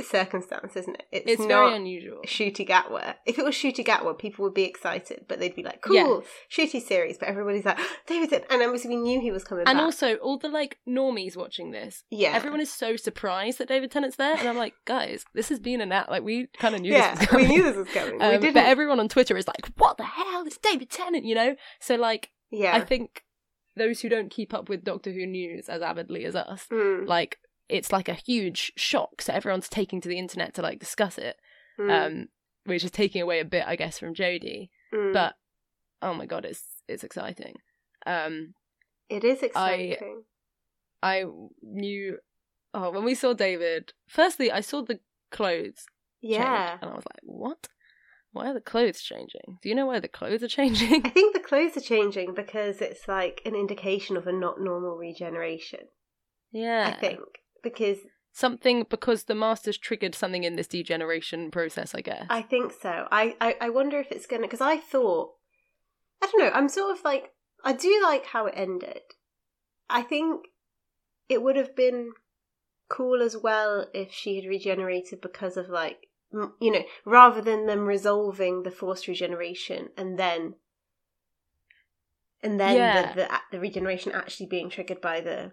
circumstance, isn't it? It's not very unusual. Ncuti Gatwa. If it was Ncuti Gatwa, people would be excited, but they'd be like, "Cool, Yes. Ncuti series." But everybody's like, "David," and obviously we knew he was coming back. And back. also, all the like normies watching this, Yeah. everyone is so surprised that David Tennant's there, and I'm like, [laughs] guys, this has been an act. Like we kind of knew Yeah, this was [laughs] we coming. knew this was coming. We Um, But everyone on Twitter is like, what the hell? It's David Tennant, you know. So like, Yeah. I think those who don't keep up with Doctor Who news as avidly as us, Mm. like, it's like a huge shock. So everyone's taking to the internet to like discuss it, Mm. um, which is taking away a bit, I guess, from Jodie. Mm. But oh my god, it's it's exciting. Um, it is exciting. I knew oh when we saw David. Firstly, I saw the clothes. change, Yeah. and I was like, what? Why are the clothes changing? Do you know why the clothes are changing? I think the clothes are changing because it's like an indication of a not normal regeneration. yeah, I think because something because the masters triggered something in this degeneration process. I guess. I think so. I I, I wonder if it's gonna because I thought I don't know. I'm sort of like I do like how it ended. I think it would have been cool as well if she had regenerated because of like you know rather than them resolving the forced regeneration and then and then Yeah. the, the the regeneration actually being triggered by the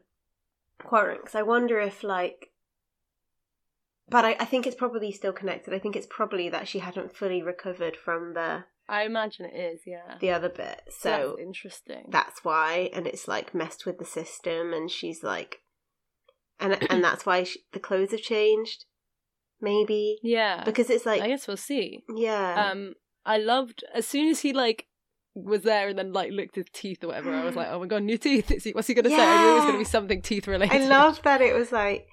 Qurunx. 'Cause I wonder if like but I, I think it's probably still connected. I think it's probably that she hadn't fully recovered from the I imagine it is. Yeah. the other bit. So So that's interesting. that's why, and it's like messed with the system, and she's like, and and [clears throat] that's why she, the clothes have changed, maybe. yeah, because it's like I guess we'll see. yeah, Um, I loved as soon as he like was there and then like looked his teeth or whatever. I was [gasps] like, oh my god, new teeth. Is he, what's he gonna say? I knew it was gonna be something teeth related. I love that it was like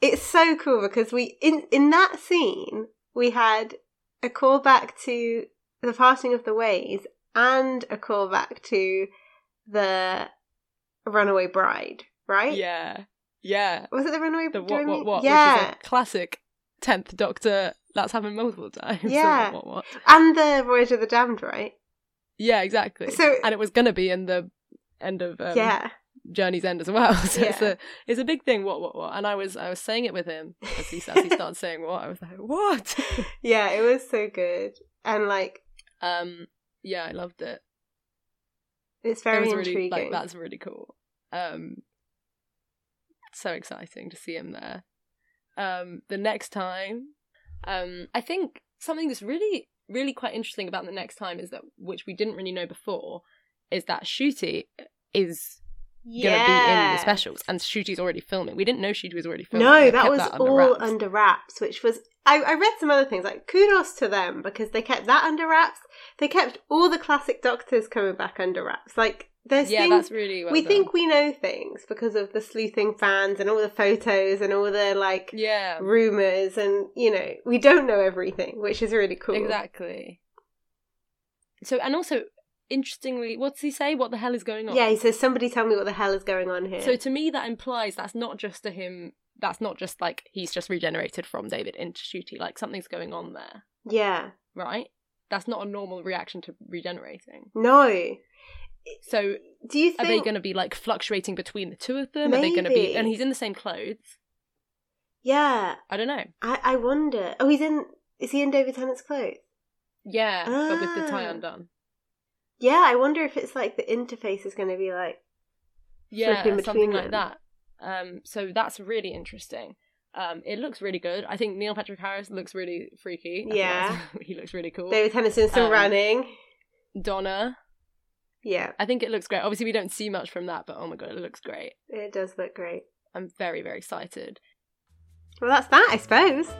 it's so cool because we in in that scene we had a callback to the parting of the ways and a callback to the runaway bride right? Yeah. Yeah. Was it the Runaway The what, what, what? Yeah. Which is a classic 10th Doctor. That's happened multiple times. [laughs] So Yeah. what, what, what? And the Voyage of the Damned, right? Yeah, exactly. So- and it was going to be in the end of um, Yeah. Journey's End as well. [laughs] So it's a it's a big thing. What what what? And I was I was saying it with him as he as he [laughs] started saying what I was like what? Yeah, it was so good. And like um yeah, I loved it. it's very It was really, intriguing. Like that's really cool. Um, so exciting to see him there. Um, the next time, um, I think something that's really, really quite interesting about the next time is that, which we didn't really know before, is that Ncuti is gonna be in the specials, and Ncuti's already filming. We didn't know Ncuti was already filming. No, that was under all wraps. under wraps, which was I, I read some other things like kudos to them because they kept that under wraps. They kept all the classic doctors coming back under wraps. Like there's Yeah, things that's really well we done. think we know things because of the sleuthing fans and all the photos and all the like yeah rumors and you know we don't know everything, which is really cool. Exactly. So, and also, interestingly, what does he say? What the hell is going on? Yeah, he says somebody tell me what the hell is going on here. So to me, that implies that's not just to him. That's not just like he's just regenerated from David into Ncuti. Like something's going on there, yeah, right? That's not a normal reaction to regenerating. no. So Do you think... are they going to be like fluctuating between the two of them? Are they going to be? And he's in the same clothes. Yeah, I don't know. I I wonder. Oh, he's in. Is he in David Tennant's clothes? Yeah, but with the tie Ah. undone. Yeah, I wonder if it's like the interface is going to be like Yeah, something between like that. Um, so that's really interesting. Um, it looks really good. I think Neil Patrick Harris looks really freaky. Yeah. [laughs] he looks really cool. David Tennant's still Um, running. Donna. Yeah, I think it looks great. Obviously, we don't see much from that, but oh my god, it looks great. it does look great. I'm very, very excited. Well, that's that, I suppose.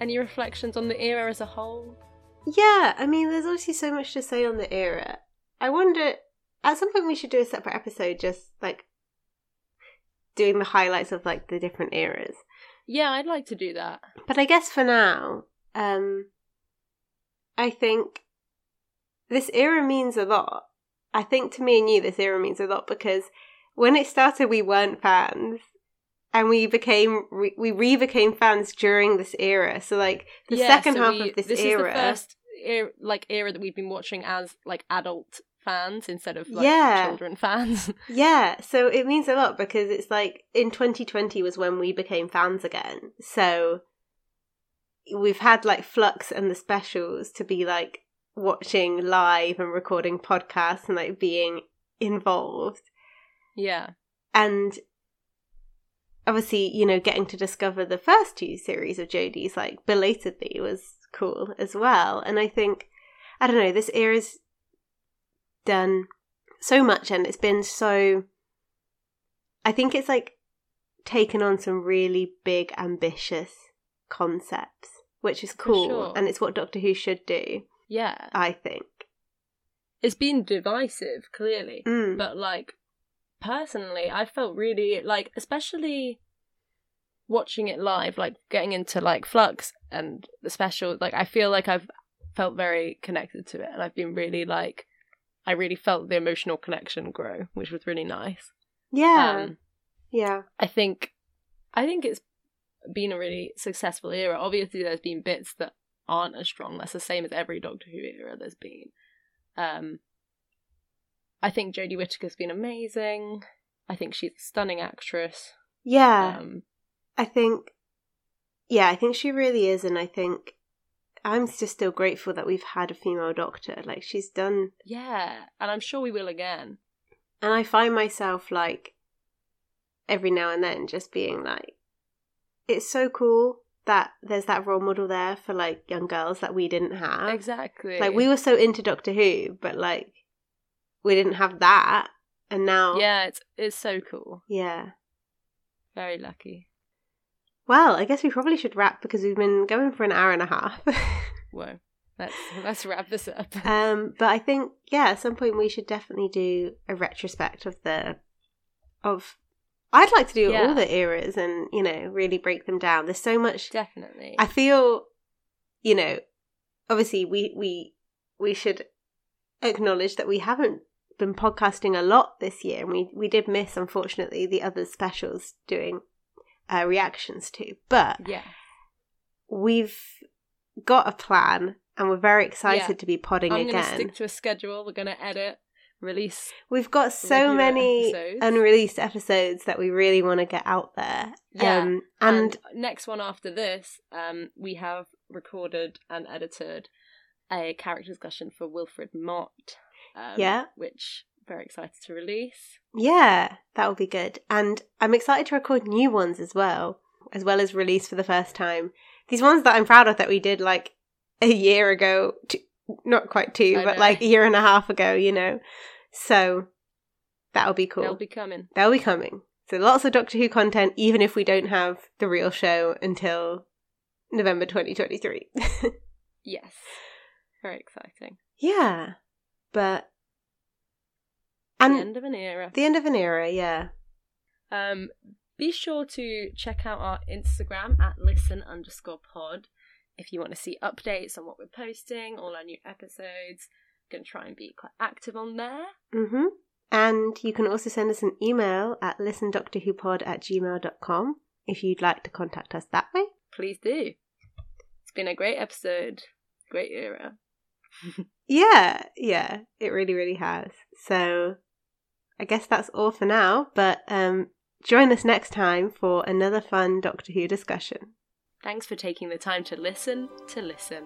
Any reflections on the era as a whole? Yeah, I mean, there's obviously so much to say on the era. I wonder, at some point, we should do a separate episode just like doing the highlights of like the different eras. Yeah, I'd like to do that. But I guess for now, um, I think this era means a lot. I think to me and you, this era means a lot because when it started, we weren't fans, and we became re- we re became fans during this era. So like the Yeah, second so half we- of this, this era, is the first era, like era that we've been watching as like adult fans instead of like Yeah. children fans. [laughs] Yeah, so it means a lot because it's like in 2020 was when we became fans again. So we've had like Flux and the specials to be like watching live and recording podcasts and like being involved. yeah, And obviously, you know, getting to discover the first two series of Jodie's like belatedly was cool as well. And I think, I don't know, this era's done so much and it's been so. I think it's like taken on some really big, ambitious concepts, which is cool. sure. And it's what Doctor Who should do, yeah. I think. It's been divisive, clearly, Mm. but like personally, I felt really like, especially watching it live, like getting into like Flux and the special. Like, I feel like I've felt very connected to it, and I've been really like, I really felt the emotional connection grow, which was really nice. Yeah. Um, yeah. I think I think it's been a really successful era. Obviously there's been bits that aren't as strong. That's the same as every Doctor Who era there's been. Um I think Jodie Whittaker's been amazing. I think she's a stunning actress. Yeah. Um I think, yeah, I think she really is, and I think I'm just still grateful that we've had a female doctor. Like she's done, yeah, and I'm sure we will again. and I find myself like every now and then just being like, it's so cool that there's that role model there for like young girls that we didn't have. Exactly. Like we were so into Doctor Who, but like we didn't have that, and now, Yeah, it's it's so cool. yeah. Very lucky. Well, I guess we probably should wrap because we've been going for an hour and a half. [laughs] Whoa. Let's let's wrap this up. [laughs] Um, but I think yeah, at some point we should definitely do a retrospect of the of. I'd like to do Yeah. all the eras and you know really break them down. There's so much. Definitely. I feel, you know, obviously we we we should acknowledge that we haven't been podcasting a lot this year, and we we did miss, unfortunately, the other specials doing uh, reactions to. But Yeah. we've got a plan, and we're very excited Yeah. to be podding I'm again. stick to a schedule. We're gonna edit, release. We've got so many episodes. unreleased episodes that we really want to get out there. Yeah, Um, and, next one after this, um, we have recorded and edited a character discussion for Wilfred Mott. Um, Yeah. which very excited to release. yeah, that will be good. And I'm excited to record new ones as well, as well as release for the first time. These ones that I'm proud of that we did like a year ago, t- not quite two, I but know. like a year and a half ago, you know. So that'll be cool. They'll be coming. They'll be coming. So lots of Doctor Who content, even if we don't have the real show until November 2023. [laughs] Yes, very exciting. yeah, but the and end of an era. the end of an era. Yeah, Um, be sure to check out our Instagram at listen underscore pod if you want to see updates on what we're posting, all our new episodes. Gonna try and be quite active on there. mm-hmm. And you can also send us an email at listendoctorwhopod at gmail.com if you'd like to contact us that way. Please do. It's been a great episode, great era. [laughs] Yeah, yeah, it really, really has. So I guess that's all for now, but um, join us next time for another fun Doctor Who discussion. Thanks for taking the time to listen to listen.